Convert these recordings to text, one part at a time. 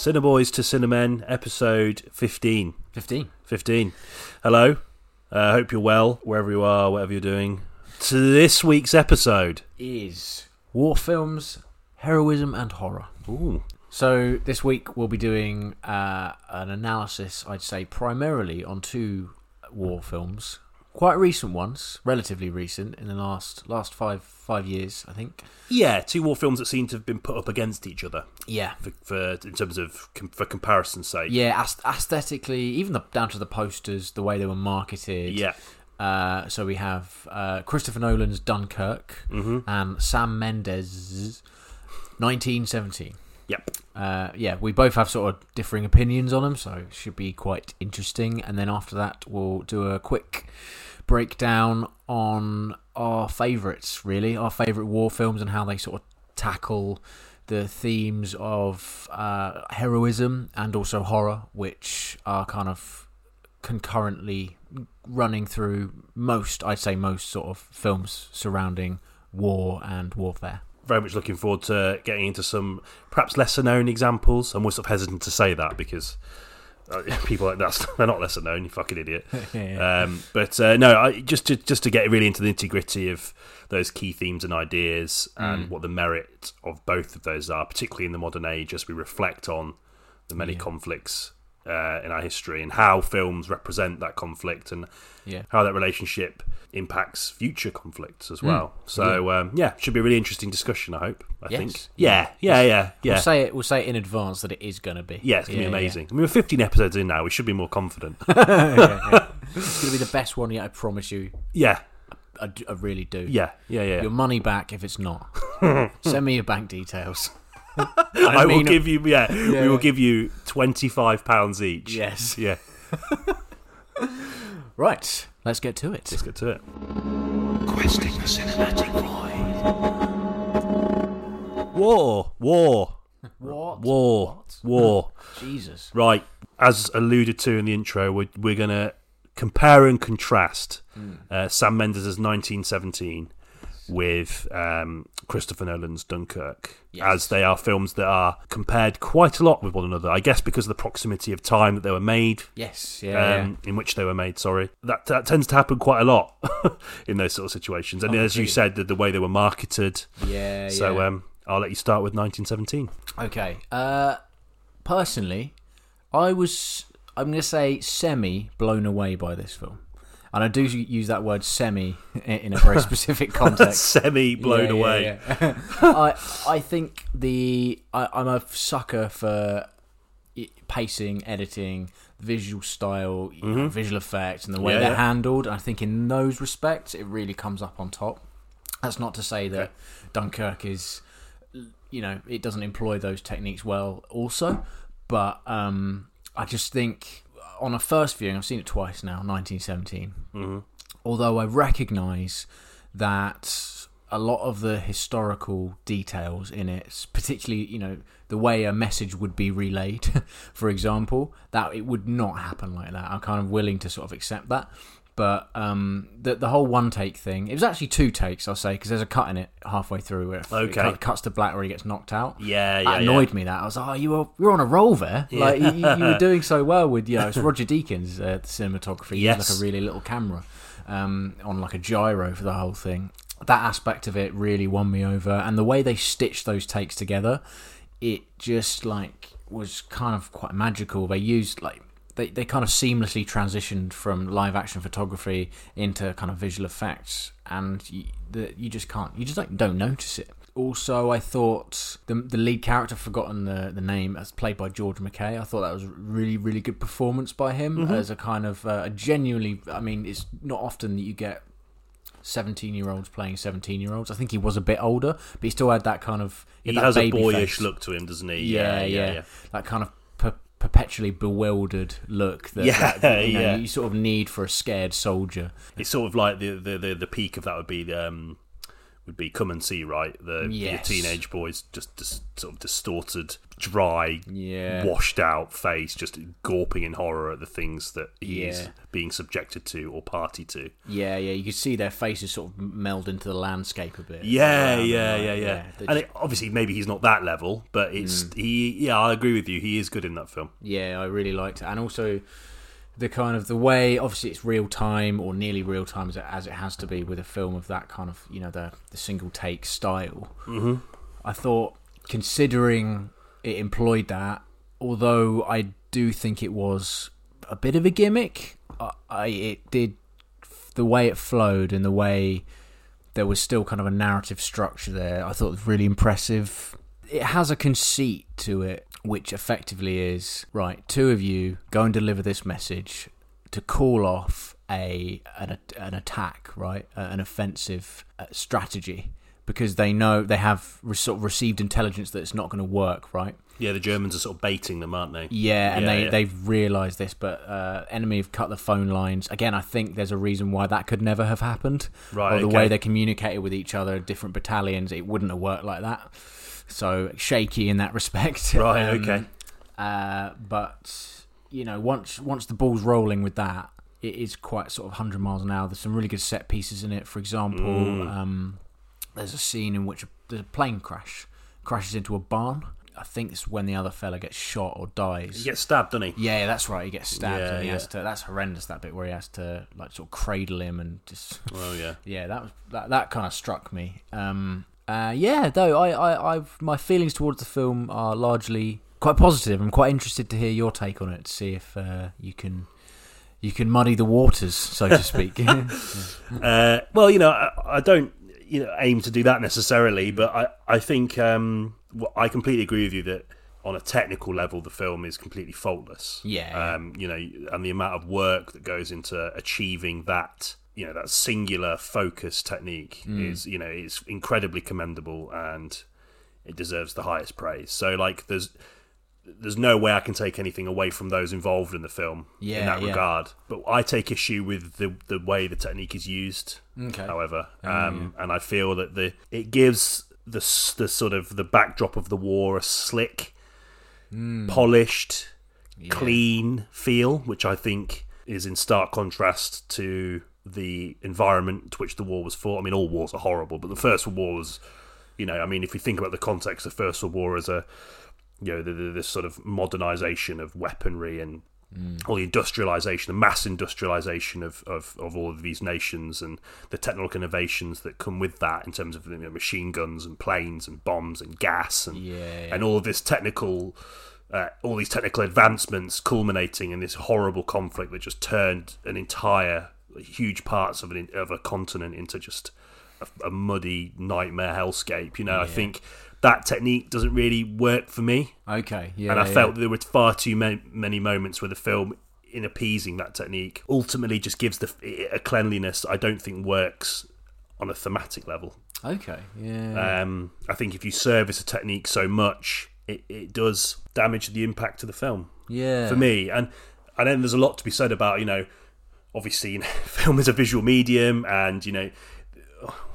Cineboys to Cinemen, episode 15. 15. 15. Hello. I uh, hope you're well, wherever you are, whatever you're doing. To this week's episode is war films, heroism, and horror. Ooh. So this week we'll be doing uh, an analysis, I'd say, primarily on two war films quite recent ones, relatively recent in the last last five five years, I think. Yeah, two war films that seem to have been put up against each other. Yeah, for, for in terms of for comparison's sake. Yeah, aesthetically, even the, down to the posters, the way they were marketed. Yeah. Uh, so we have uh, Christopher Nolan's Dunkirk mm-hmm. and Sam Mendes' 1917. Yep. Uh, yeah, we both have sort of differing opinions on them, so it should be quite interesting. And then after that, we'll do a quick breakdown on our favourites, really, our favourite war films and how they sort of tackle the themes of uh, heroism and also horror, which are kind of concurrently running through most, I'd say, most sort of films surrounding war and warfare very much looking forward to getting into some perhaps lesser known examples. I'm always sort of hesitant to say that because uh, people like that they're not lesser known. You fucking idiot. yeah. um, but uh, no, I, just to just to get really into the nitty gritty of those key themes and ideas and mm. what the merit of both of those are, particularly in the modern age, as we reflect on the many yeah. conflicts uh, in our history and how films represent that conflict and yeah. how that relationship impacts future conflicts as well. Mm. So yeah. Um, yeah. should be a really interesting discussion. I hope. I yes. think. Yeah, yeah, yeah, yeah. We'll say it. We'll say it in advance that it is going to be. Yeah, it's going to be amazing. I mean, we're 15 episodes in now. We should be more confident. it's going to be the best one yet. I promise you. Yeah. I, I really do. Yeah, yeah, yeah. Your money back if it's not. Send me your bank details. I, I mean, will give you. Yeah, yeah, we will give you twenty five pounds each. Yes. Yeah. right. Let's get to it. Let's get to it. Questing the cinematic void. War. War. What? War. What? War. Jesus. Right. As alluded to in the intro, we're, we're going to compare and contrast mm. uh, Sam Mendes' 1917 with um, Christopher Nolan's Dunkirk, yes. as they are films that are compared quite a lot with one another. I guess because of the proximity of time that they were made. Yes, yeah, um, yeah. in which they were made. Sorry, that that tends to happen quite a lot in those sort of situations. And oh, as you said, the, the way they were marketed. Yeah. So yeah. Um, I'll let you start with 1917. Okay. Uh, personally, I was I'm going to say semi blown away by this film and I do use that word semi in a very specific context. semi blown yeah, away. Yeah, yeah. I I think the I, am a sucker for pacing, editing, visual style, mm-hmm. know, visual effects, and the way they're handled. I think in those respects, it really comes up on top. That's not to say that. Dunkirk is, you know, it doesn't employ those techniques well, also, but um, I just think on a first viewing, I've seen it twice now, 1917. Mm-hmm. Although I recognise that a lot of the historical details in it, particularly you know the way a message would be relayed, for example, that it would not happen like that. I'm kind of willing to sort of accept that. But um, the the whole one take thing, it was actually two takes, I'll say, because there's a cut in it halfway through where okay. it cuts to black where he gets knocked out. Yeah, yeah. That annoyed yeah. me. That I was like, oh, you were you're on a roll there. Yeah. Like you, you, were doing so well with you know, it's Roger Deakins, uh, the cinematography. He yes. like a really little camera um, on like a gyro for the whole thing. That aspect of it really won me over, and the way they stitched those takes together, it just like was kind of quite magical. They used like they, they kind of seamlessly transitioned from live action photography into kind of visual effects, and you, the, you just can't, you just like don't notice it. Also, I thought the the lead character, forgotten the the name, as played by George MacKay. I thought that was a really really good performance by him mm-hmm. as a kind of uh, a genuinely. I mean, it's not often that you get 17 year olds playing 17 year olds. I think he was a bit older, but he still had that kind of. He has a boyish face. look to him, doesn't he? Yeah yeah, yeah, yeah, That kind of perpetually bewildered look that, yeah, that you, know, yeah. you sort of need for a scared soldier. It's sort of like the the, the, the peak of that would be um, would be come and see right the, Yes. the teenage boy's just, dis sort of distorted dry Yeah. washed out face just gawping in horror at the things that he's Yeah. being subjected to or party to Yeah, yeah, you could see their faces sort of meld into the landscape a bit. yeah Um, yeah yeah yeah, they and it, obviously maybe he's not that level but it's Mm. he yeah i agree with you he is good in that film Yeah, I really liked it, and also the kind of the way. Obviously, it's real time or nearly real time as it, as it has to be with a film of that kind of you know the the single take style. Mm-hmm. I thought, considering it employed that, although I do think it was a bit of a gimmick, I, I it did the way it flowed and the way there was still kind of a narrative structure there. I thought it was really impressive. It has a conceit to it, which effectively is right. Two of you go and deliver this message to call off a an, an attack, right, an offensive uh, strategy, because they know they have re- sort of received intelligence that it's not going to work, right? yeah the germans are sort of baiting them aren't they Yeah, and Yeah, they yeah. they've realised this, but uh, enemy have cut the phone lines again. I think there's a reason why that could never have happened. Right, Or the okay. way they communicated with each other, different battalions, it wouldn't have worked like that. So shaky in that respect. Right, Um, okay. Uh, but you know, once once the ball's rolling with that, it is quite sort of hundred miles an hour. There's some really good set pieces in it. For example, Mm. um, there's a scene in which a, there's a plane crash crashes into a barn. I think it's when the other fella gets shot or dies. he gets stabbed doesn't he Yeah, that's right. He gets stabbed, Yeah, and he yeah. has to. That's horrendous. That bit where he has to like sort of cradle him and just. oh yeah yeah, that was that. That kind of struck me. Um, uh, yeah, though I, I, I've my feelings towards the film are largely quite positive. I'm quite interested to hear your take on it to see if uh, you can you can muddy the waters, so to speak. Uh, well, you know, I, I don't you know aim to do that necessarily, but I I think um, well, I completely agree with you that on a technical level, the film is completely faultless. Yeah, yeah. Um, you know, and the amount of work that goes into achieving that. You know that singular focus technique Mm. is, you know, it's incredibly commendable and it deserves the highest praise. So, like, there's there's no way I can take anything away from those involved in the film in that yeah. regard. But I take issue with the the way the technique is used. Okay. However, um, and I feel that the it gives the the sort of the backdrop of the war a slick, polished, clean feel, which I think is in stark contrast to the environment to which the war was fought. I mean, all wars are horrible, but the First World War was, you know, I mean, if you think about the context of First World War as a, you know, the, the, this sort of modernization of weaponry and all the industrialization, the mass industrialization of, of, of all of these nations and the technical innovations that come with that in terms of you know, machine guns and planes and bombs and gas and Yeah, yeah. and all of this technical uh, all these technical advancements culminating in this horrible conflict that just turned an entire huge parts of an of a continent into just a, a muddy nightmare hellscape you know i think that technique doesn't really work for me okay, yeah, and I yeah. felt there were far too many, many moments where the film, in appeasing that technique, ultimately just gives the a cleanliness I don't think works on a thematic level. okay, yeah, Um, I think if you service a technique so much, it, it does damage the impact of the film yeah. for me. And and then there's a lot to be said about you know, obviously, you know, film is a visual medium, and you know,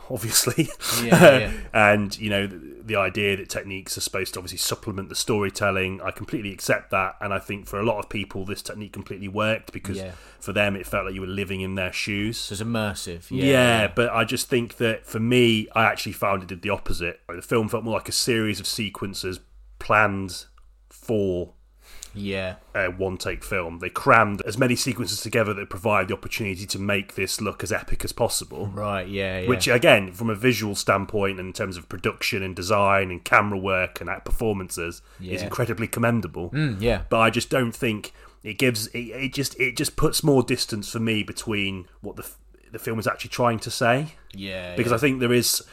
obviously, Yeah, yeah. and you know, the, the idea that techniques are supposed to obviously supplement the storytelling. I completely accept that, and I think for a lot of people, this technique completely worked because Yeah. for them, it felt like you were living in their shoes. So it's immersive. Yeah, Yeah, but I just think that for me, I actually found it did the opposite. The film felt more like a series of sequences planned for yeah, a one take film. They crammed as many sequences together that provide the opportunity to make this look as epic as possible. right, yeah, yeah. Which, again, from a visual standpoint, and in terms of production and design and camera work and performances, is incredibly commendable. Mm, yeah, But I just don't think it gives it, it. just it just puts more distance for me between what the the film is actually trying to say yeah, because I think there is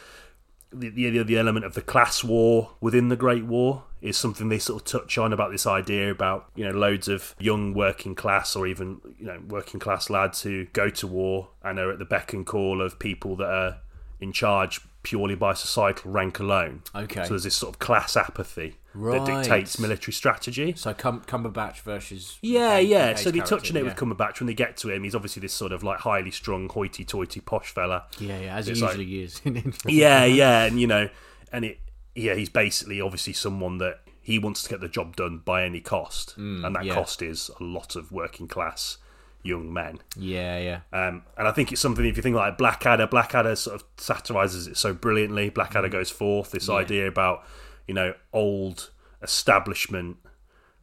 the, the the element of the class war within the Great War is something they sort of touch on about this idea about you know loads of young working class or even you know working class lads who go to war and are at the beck and call of people that are in charge purely by societal rank alone. Okay. So there's this sort of class apathy. Right. that dictates military strategy. So Cum- Cumberbatch versus Yeah, yeah. So they touch character, on it yeah. with Cumberbatch when they get to him. He's obviously this sort of like highly strung, hoity-toity, posh fella. Yeah, yeah, as he It's like- usually is. Yeah, yeah, and you know, and it, yeah, he's basically obviously someone that he wants to get the job done by any cost, and that yeah. cost is a lot of working class young men. yeah, yeah. Um, and I think it's something if you think like Blackadder, Blackadder sort of satirizes it so brilliantly. Blackadder goes forth this idea about you know old establishment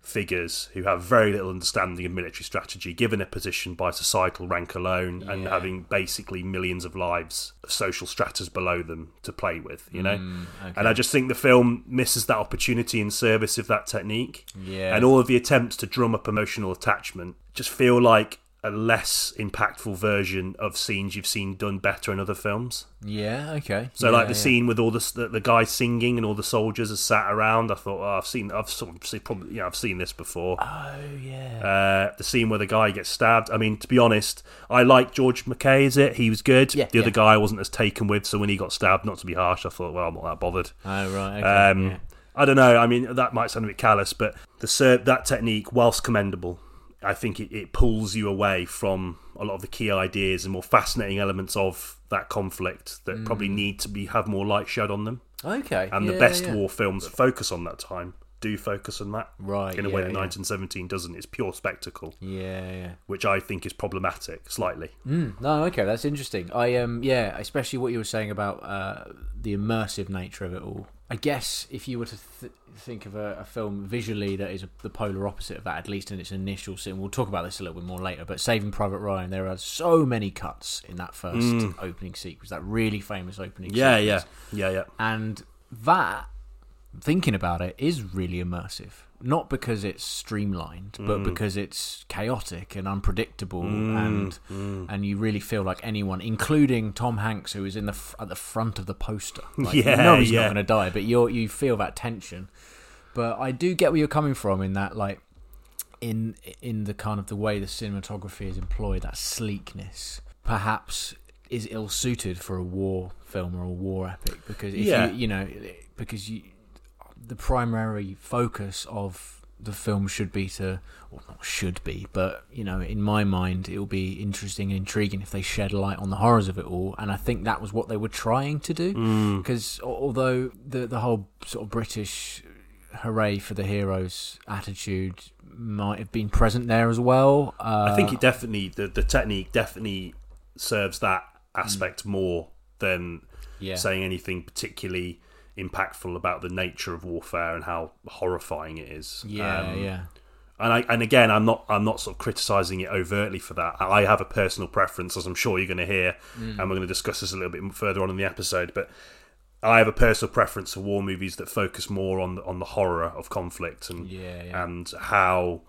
figures who have very little understanding of military strategy, given a position by societal rank alone, and having basically millions of lives of social stratas below them to play with. You know, Mm, okay. and I just think the film misses that opportunity in service of that technique. Yeah. And all of the attempts to drum up emotional attachment just feel like a less impactful version of scenes you've seen done better in other films. Yeah, okay. So, Yeah, like the yeah. scene with all the, the the guy singing and all the soldiers are sat around. I thought, oh, I've seen, I've sort of seen, probably, yeah, I've seen this before. Oh yeah. Uh, the scene where the guy gets stabbed. I mean, to be honest, I like George MacKay. Is it? He was good. Yeah, the other guy I wasn't as taken with. So when he got stabbed, not to be harsh, I thought, well, I'm not that bothered. oh right. Okay. Um, yeah. I don't know. I mean, that might sound a bit callous, but the that technique, whilst commendable, I think it, it pulls you away from a lot of the key ideas and more fascinating elements of that conflict that probably need to be have more light shed on them. Okay. And the best yeah. war films focus on that time. Do focus on that Right, in a way yeah, that yeah. 1917 doesn't. It's pure spectacle, Yeah, yeah. which I think is problematic slightly. Mm, no, okay, that's interesting. I um, yeah, especially what you were saying about uh, the immersive nature of it all. I guess if you were to th- think of a, a film visually that is a, the polar opposite of that, at least in its initial scene, we'll talk about this a little bit more later. But Saving Private Ryan, there are so many cuts in that first opening sequence, that really famous opening. Mm. Yeah, sequence. yeah, yeah, yeah. and that thinking about it is really immersive not because it's streamlined Mm. but because it's chaotic and unpredictable and mm. and you really feel like anyone including Tom Hanks who is in the f- at the front of the poster like, you Yeah, know he's yeah. not going to die but you you feel that tension but I do get where you're coming from in that like in in the kind of the way the cinematography is employed, that sleekness perhaps is ill suited for a war film or a war epic because if Yeah. you you know because you the primary focus of the film should be to or not should be but you know in my mind it will be interesting and intriguing if they shed light on the horrors of it all. And i think that was what they were trying to do. Mm. because although the the whole sort of british hooray for the heroes attitude might have been present there as well uh, I think it definitely the the technique definitely serves that aspect more than yeah. saying anything particularly impactful about the nature of warfare and how horrifying it is. yeah Um, yeah And I and again, I'm not I'm not sort of criticizing it overtly for that. I have a personal preference, as I'm sure you're going to hear, Mm. and we're going to discuss this a little bit further on in the episode. But I have a personal preference for war movies that focus more on the, on the horror of conflict and Yeah, yeah. and how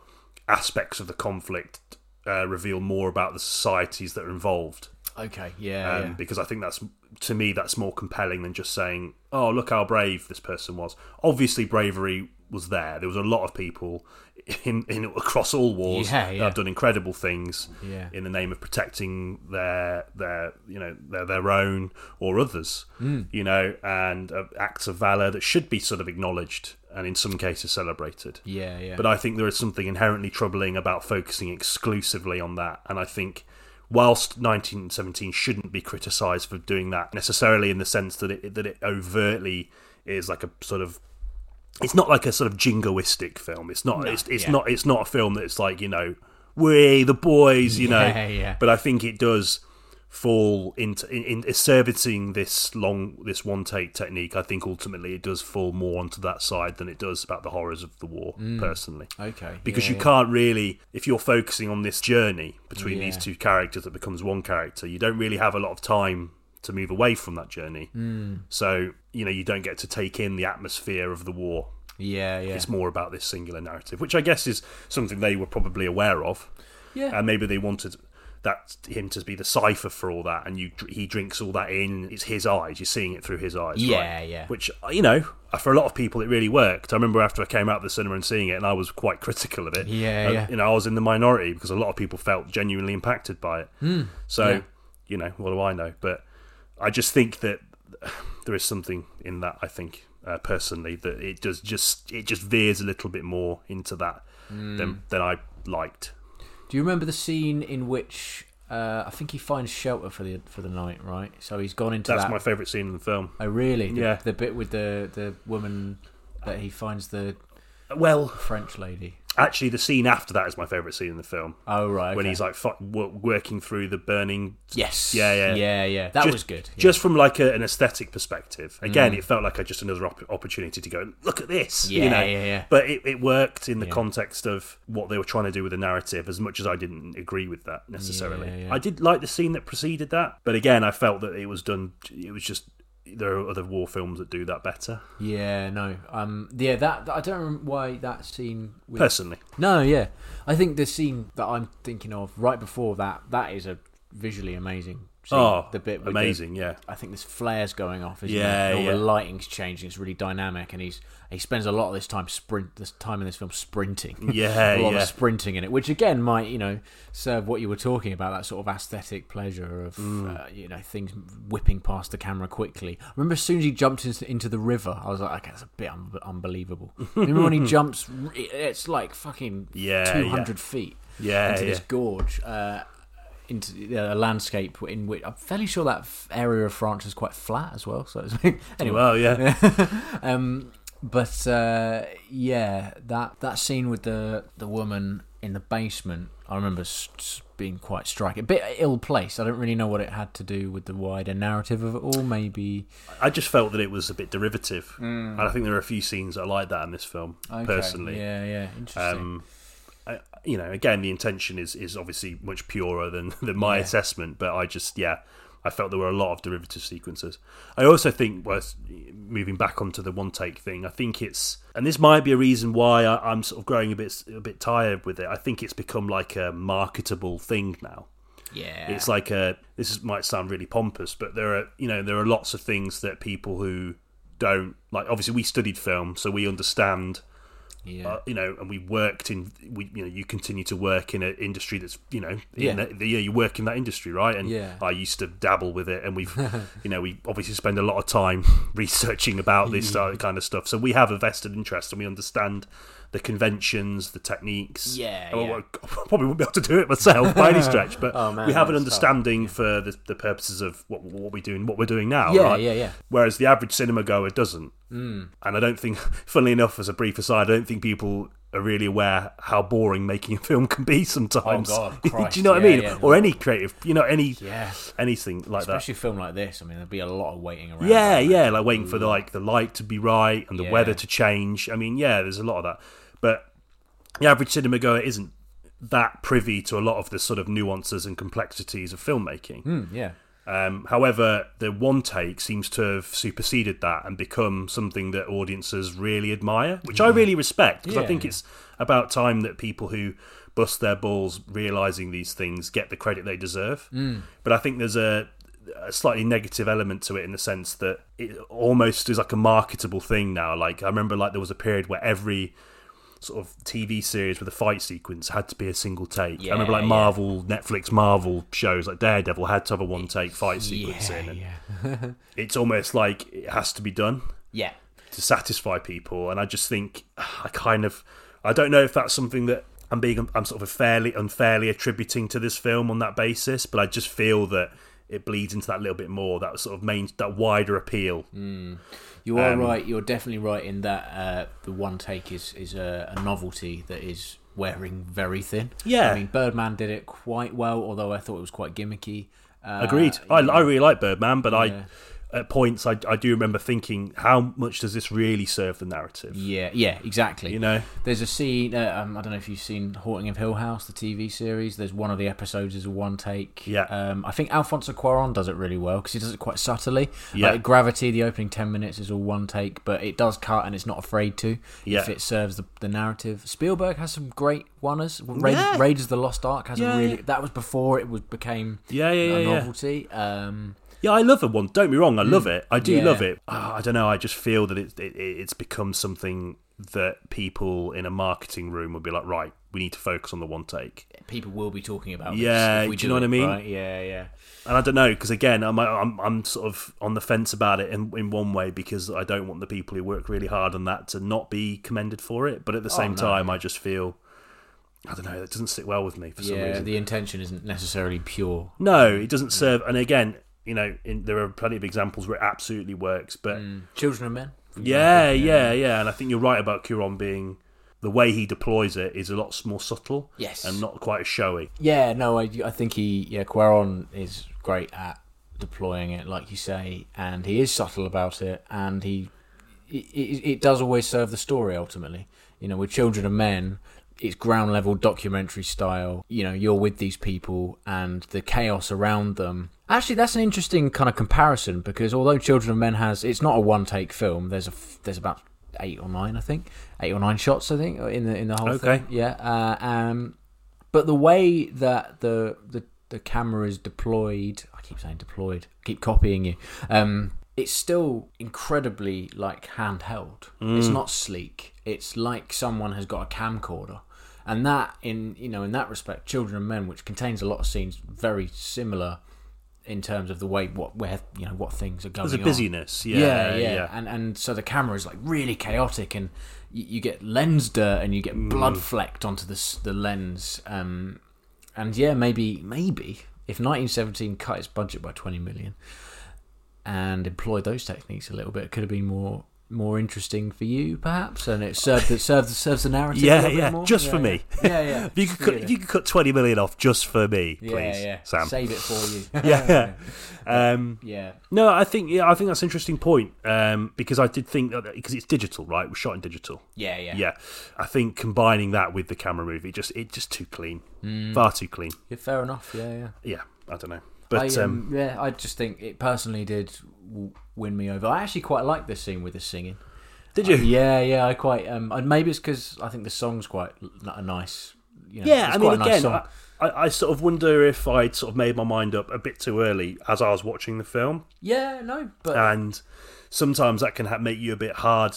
aspects of the conflict uh, reveal more about the societies that are involved. okay yeah, Um, yeah. Because I think that's to me that's more compelling than just saying, "Oh, look how brave this person was." Obviously, bravery was there. There was a lot of people in, in across all wars Yeah, that have done incredible things Yeah. in the name of protecting their their you know their their own or others. Hmm. You know, and uh, acts of valor that should be sort of acknowledged and in some cases celebrated. yeah yeah But I think there is something inherently troubling about focusing exclusively on that. And I think, whilst 1917 shouldn't be criticised for doing that necessarily in the sense that it that it overtly is like a sort of it's not like a sort of jingoistic film. It's not. it's it's yeah. not. It's not a film that's like you know, we the boys. You know. Yeah, yeah. But I think it does fall into in, in servicing this long this one take technique. I think ultimately it does fall more onto that side than it does about the horrors of the war. Personally, okay because Mm. yeah, you yeah. can't really if you're focusing on this journey between these two characters that becomes one character you don't really have a lot of time to move away from that journey Mm. so you know you don't get to take in the atmosphere of the war yeah yeah it's more about this singular narrative which i guess is something they were probably aware of yeah and maybe they wanted that him to be the cipher for all that and you he drinks all that in it's his eyes you're seeing it through his eyes Yeah, right? yeah. which you know for a lot of people it really worked i remember after i came out of the cinema and seeing it and i was quite critical of it Yeah, Uh, yeah. you know i was in the minority because a lot of people felt genuinely impacted by it so Hmm. yeah. you know what do i know but i just think that there is something in that i think uh, personally that it does just it just veers a little bit more into that Hmm. than than I liked. Do you remember the scene in which uh, I think he finds shelter for the for the night? Right, so he's gone into That's that. my favourite scene in the film. oh, really? The, Yeah. The bit with the the woman that he finds the Well, French lady. actually, the scene after that is my favourite scene in the film Oh right. when okay. he's like wo- working through the burning. yes. Yeah, yeah. yeah, yeah. That just, was good. yeah. Mm. Just from like a, an aesthetic perspective. Again, it felt like a, just another op- opportunity to go look at this. Yeah, you know? yeah, yeah. But it, it worked in the Yeah. context of what they were trying to do with the narrative. As much as I didn't agree with that necessarily. I did like the scene that preceded that. But again, I felt that it was done. It was just there are other war films that do that better. Yeah, no. Um, yeah, that I don't remember why that scene. With, Personally, no, yeah, I think the scene that I'm thinking of right before that that is a visually amazing. Scene. oh, the bit with the- amazing, yeah. I think there's flares going off. Isn't Yeah, there? And all yeah. the lighting's changing. It's really dynamic, and he's he spends a lot of this time sprint this time in this film sprinting. Yeah, a lot yeah. of sprinting in it, which again might you know serve what you were talking about that sort of aesthetic pleasure of Mm. uh, you know things whipping past the camera quickly. I remember as soon as he jumped into, into the river, I was like, okay, that's a bit un- unbelievable. remember when he jumps? It's like fucking Yeah, two hundred feet Yeah, into yeah. this gorge. Uh, into a landscape in which I'm fairly sure that area of France is quite flat as well. So it's, anyway, Well, yeah. um, but uh, yeah, that that scene with the the woman in the basement, I remember s- s- being quite striking. A bit ill placed. I don't really know what it had to do with the wider narrative of it all. Maybe I just felt that it was a bit derivative, and I think there are a few scenes that are like that in this film. Personally, yeah, yeah, interesting. um, I, you know, again, the intention is is obviously much purer than than my Yeah. assessment, but I just yeah, I felt there were a lot of derivative sequences. I also think, worth moving back onto the one take thing, I think it's, and this might be a reason why I, I'm sort of growing a bit a bit tired with it. I think it's become like a marketable thing now. yeah, It's like a this is, might sound really pompous, but there are you know there are lots of things that people who don't like. Obviously, we studied film, so we understand yeah, uh, you know, and we worked in, we, you know, you continue to work in an industry that's, you know, Yeah. in the, the, yeah, you work in that industry, right? And Yeah. I used to dabble with it, and we've, you know, we obviously spend a lot of time researching about this uh, kind of stuff. So we have a vested interest, and we understand the conventions, the techniques. Yeah, Well, yeah. I probably wouldn't be able to do it myself by any stretch, but Oh, man, we have an that's tough. understanding for the, the purposes of what, what we doing, what we're doing now. yeah, right? yeah, yeah. Whereas the average cinema goer doesn't. Mm. And I don't think, funnily enough, as a brief aside, I don't think people are really aware how boring making a film can be sometimes. Oh, God, Do you know what yeah, I mean? yeah. or any creative, you know, any Yeah, anything like that. especially a film like this. I mean, there'd be a lot of waiting around. Yeah, wouldn't yeah, like waiting for the like the light to be right and the weather to change. I mean, yeah, there's a lot of that, but the average cinema goer isn't that privy to a lot of the sort of nuances and complexities of filmmaking. Mm, yeah, Um, however, the one take seems to have superseded that and become something that audiences really admire, which I really respect because I think yeah. it's about time that people who bust their balls realizing these things get the credit they deserve. Mm. But I think there's a, a slightly negative element to it in the sense that it almost is like a marketable thing now. Like I remember, like there was a period where every sort of TV series with a fight sequence had to be a single take. I remember Yeah, like yeah. Marvel, Netflix, Marvel shows like Daredevil had to have a one take fight sequence yeah, in. And yeah, It's almost like it has to be done yeah. to satisfy people. And I just think I kind of I don't know if that's something that I'm being I'm sort of fairly unfairly attributing to this film on that basis, but I just feel that it bleeds into that little bit more that sort of main that wider appeal. Hmm. You are Um, right. You're definitely right in that uh, the one take is is a, a novelty that is wearing very thin. Yeah. I mean Birdman did it quite well, although I thought it was quite gimmicky. Uh, Agreed. I, I really like Birdman, but Yeah. I at points I, I do remember thinking, how much does this really serve the narrative? Yeah, yeah, exactly. You know, There's a scene. Uh, um, I don't know if you've seen Haunting of Hill House, the TV series. There's one of the episodes is a one take. Yeah. Um, I think Alfonso Cuarón does it really well because he does it quite subtly. Yeah. Like Gravity, the opening ten minutes is all one take, but it does cut and it's not afraid to Yeah. if it serves the, the narrative. Spielberg has some great oners. Raid, Yeah. Raiders of the Lost Ark has Yeah, a really. yeah. That was before it was became yeah, yeah, a novelty. Um, Yeah, I love a one. Don't be wrong, I love mm. it. I do yeah. love it. Oh, I don't know. I just feel that it, it, it's become something that people in a marketing room would be like, right, we need to focus on the one take. People will be talking about. Yeah, do you know what I mean? Right? Yeah, yeah. And I don't know because again, I'm, I'm I'm sort of on the fence about it in in one way because I don't want the people who work really hard on that to not be commended for it, but at the oh, same oh, no. time, I just feel. I don't know. It doesn't sit well with me for some yeah, reason. the intention isn't necessarily pure. No, it doesn't serve. And again, you know, in, there are plenty of examples where it absolutely works. But mm. children of men. Yeah, yeah, yeah, And I think you're right about Cuarón being the way he deploys it is a lot more subtle. Yes, and not quite as showy. Yeah, no, I, I think he yeah Cuarón is great at deploying it, like you say, and he is subtle about it, and he it, it, it does always serve the story ultimately. You know, with Children of Men, it's ground level documentary style. You know, you're with these people and the chaos around them. Actually, that's an interesting kind of comparison because although Children of Men has, it's not a one take film. There's a there's about eight or nine, I think, eight or nine shots, I think, in the in the whole okay. thing. Yeah. Uh, um, but the way that the the the camera is deployed, I keep saying deployed, I keep copying you. Um, it's still incredibly like handheld. Mm. It's not sleek. It's like someone has got a camcorder and that in you know in that respect children of men which contains a lot of scenes very similar in terms of the way what where you know what things are going there's a busyness. Yeah, yeah, yeah. yeah. And and so the camera is like really chaotic and you, you get lens dirt and you get mm. blood flecked onto the the lens. Um and yeah maybe maybe if 1917 cut its budget by 20 million and employed those techniques a little bit it could have been more more interesting for you, perhaps, and it serves it serves serves the narrative. Yeah, yeah, just yeah, for yeah. me. Yeah, yeah. if you could cut, if you could cut twenty million off just for me, please, yeah, yeah. Sam. Save it for you. yeah, um, yeah. No, I think yeah, I think that's an interesting point um, because I did think that because it's digital, right? We're shot in digital. Yeah, yeah, yeah. I think combining that with the camera movie just it just too clean, mm. far too clean. Yeah, fair enough. Yeah, yeah. Yeah, I don't know. But I, um, um, yeah, I just think it personally did win me over. I actually quite like this scene with the singing. Did you? Uh, yeah, yeah. I quite. Um, maybe it's because I think the song's quite a nice. You know, yeah, I mean, again, nice I, I sort of wonder if I'd sort of made my mind up a bit too early as I was watching the film. Yeah, no, but and sometimes that can ha- make you a bit hard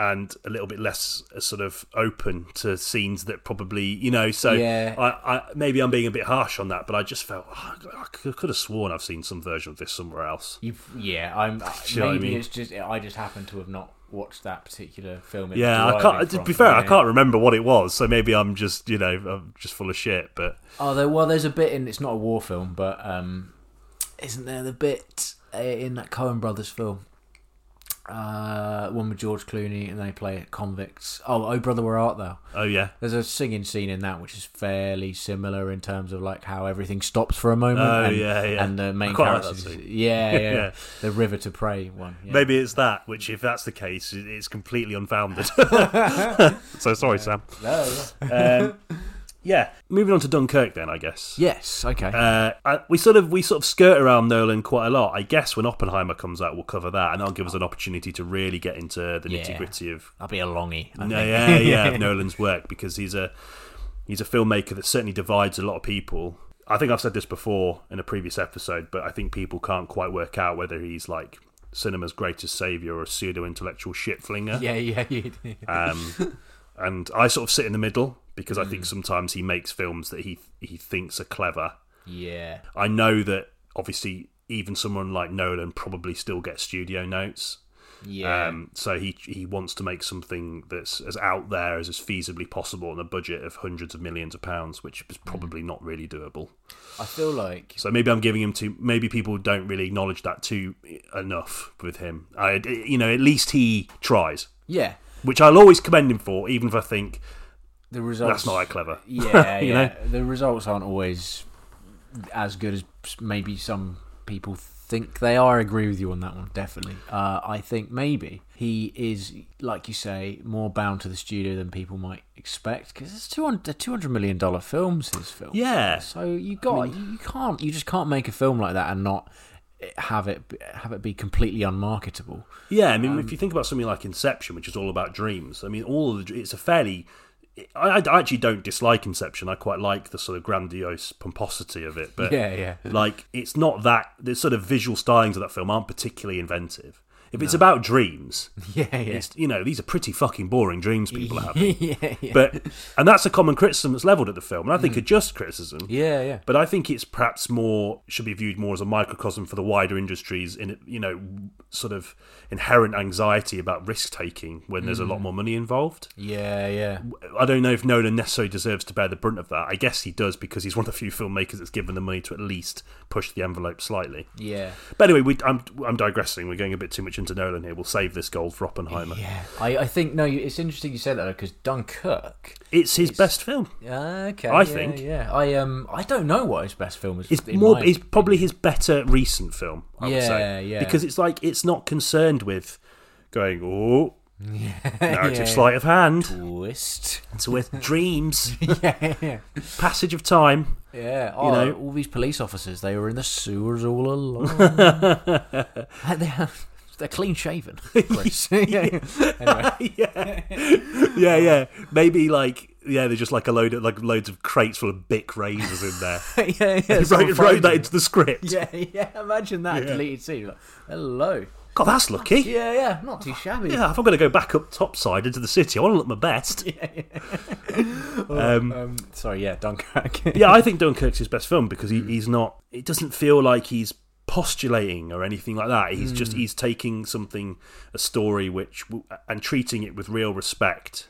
and a little bit less uh, sort of open to scenes that probably you know. So yeah. I, I maybe I'm being a bit harsh on that, but I just felt oh, I could have sworn I've seen some version of this somewhere else. You've, yeah, I'm. maybe I mean? it's just I just happen to have not watched that particular film. Yeah, I can't. To be fair. I can't remember what it was, so maybe I'm just you know I'm just full of shit. But oh, there, well, there's a bit in. It's not a war film, but um, isn't there the bit uh, in that Coen Brothers film uh, one with George Clooney, and they play convicts. Oh, oh brother, where art thou? Oh yeah. There's a singing scene in that which is fairly similar in terms of like how everything stops for a moment. Oh and, yeah, yeah. And the main characters, like yeah, yeah, yeah, the river to pray one. Yeah. Maybe it's that. Which, if that's the case, it's completely unfounded. so sorry, Sam. No. Um, yeah, moving on to Dunkirk then, I guess. Yes, okay. Uh, I, we sort of we sort of skirt around Nolan quite a lot. I guess when Oppenheimer comes out, we'll cover that, and that'll give us an opportunity to really get into the yeah. nitty gritty of. That'll be a longy. No, yeah, yeah, of Nolan's work because he's a he's a filmmaker that certainly divides a lot of people. I think I've said this before in a previous episode, but I think people can't quite work out whether he's like cinema's greatest savior or a pseudo intellectual shit flinger. Yeah, yeah, yeah. um, and I sort of sit in the middle because. I think hmm. sometimes he makes films that he he thinks are clever. Yeah, I know that obviously even someone like Nolan probably still gets studio notes. Yeah. Um, so he he wants to make something that's as out there as is feasibly possible on a budget of hundreds of millions of pounds, which is hmm. probably not really doable. I feel like so maybe I'm giving him too. Maybe people don't really acknowledge that too enough with him. I you know at least he tries. Yeah. Which I'll always commend him for, even if I think the results that's not that clever. Yeah, yeah. Know? The results aren't always as good as maybe some people think they are. I agree with you on that one, definitely. Uh, I think maybe he is, like you say, more bound to the studio than people might expect because it's two hundred two hundred million dollar films. His film, yeah. So you got I mean, you can't you just can't make a film like that and not have it have it be completely unmarketable. Yeah, I mean, um, if you think about something like Inception, which is all about dreams, I mean, all of the, it's a fairly I, I actually don't dislike Inception. I quite like the sort of grandiose pomposity of it, but Yeah, yeah. like it's not that the sort of visual stylings of that film aren't particularly inventive. If it's about dreams, Yeah, yeah. you know these are pretty fucking boring dreams people have. yeah, yeah. But and that's a common criticism that's levelled at the film, and I think mm. a just criticism. yeah, yeah. But I think it's perhaps more should be viewed more as a microcosm for the wider industries in you know sort of inherent anxiety about risk taking when there's a lot mm. more money involved. Yeah, yeah. I don't know if Nolan necessarily deserves to bear the brunt of that. I guess he does because he's one of the few filmmakers that's given the money to at least push the envelope slightly. Yeah. But anyway, we, I'm I'm digressing. We're going a bit too much into Nolan here. We'll save this gold for Oppenheimer. Yeah. I, I think, no, it's interesting you said that because Dunkirk. It's his best film. Uh, okay. I yeah, think. Yeah. I um I don't know what his best film is. It's more. It's probably his better recent film. I would Yeah, say. yeah. Because it's like it's not concerned with going. Oh, yeah, narrative Yeah. sleight of hand. twist. It's with dreams, yeah, yeah. passage of time. Yeah, oh, know- all these police officers, they were in the sewers all along. they're, they're clean shaven. Yeah, yeah. Yeah, yeah, yeah. Maybe like yeah, they're just like a load of like loads of crates full of Bic razors in there. yeah, yeah. Wrote, wrote that into the script. Yeah, yeah. Imagine that Yeah. deleted scene. Like, Hello. God, that's lucky. Yeah, yeah. Not too shabby. Yeah, if I'm going to go back up top side into the city, I want to look my best. um, Um, sorry, yeah, Dunkirk. yeah, I think Dunkirk's his best film because he, he's not. It doesn't feel like he's postulating or anything like that. He's just he's taking something, a story which and treating it with real respect.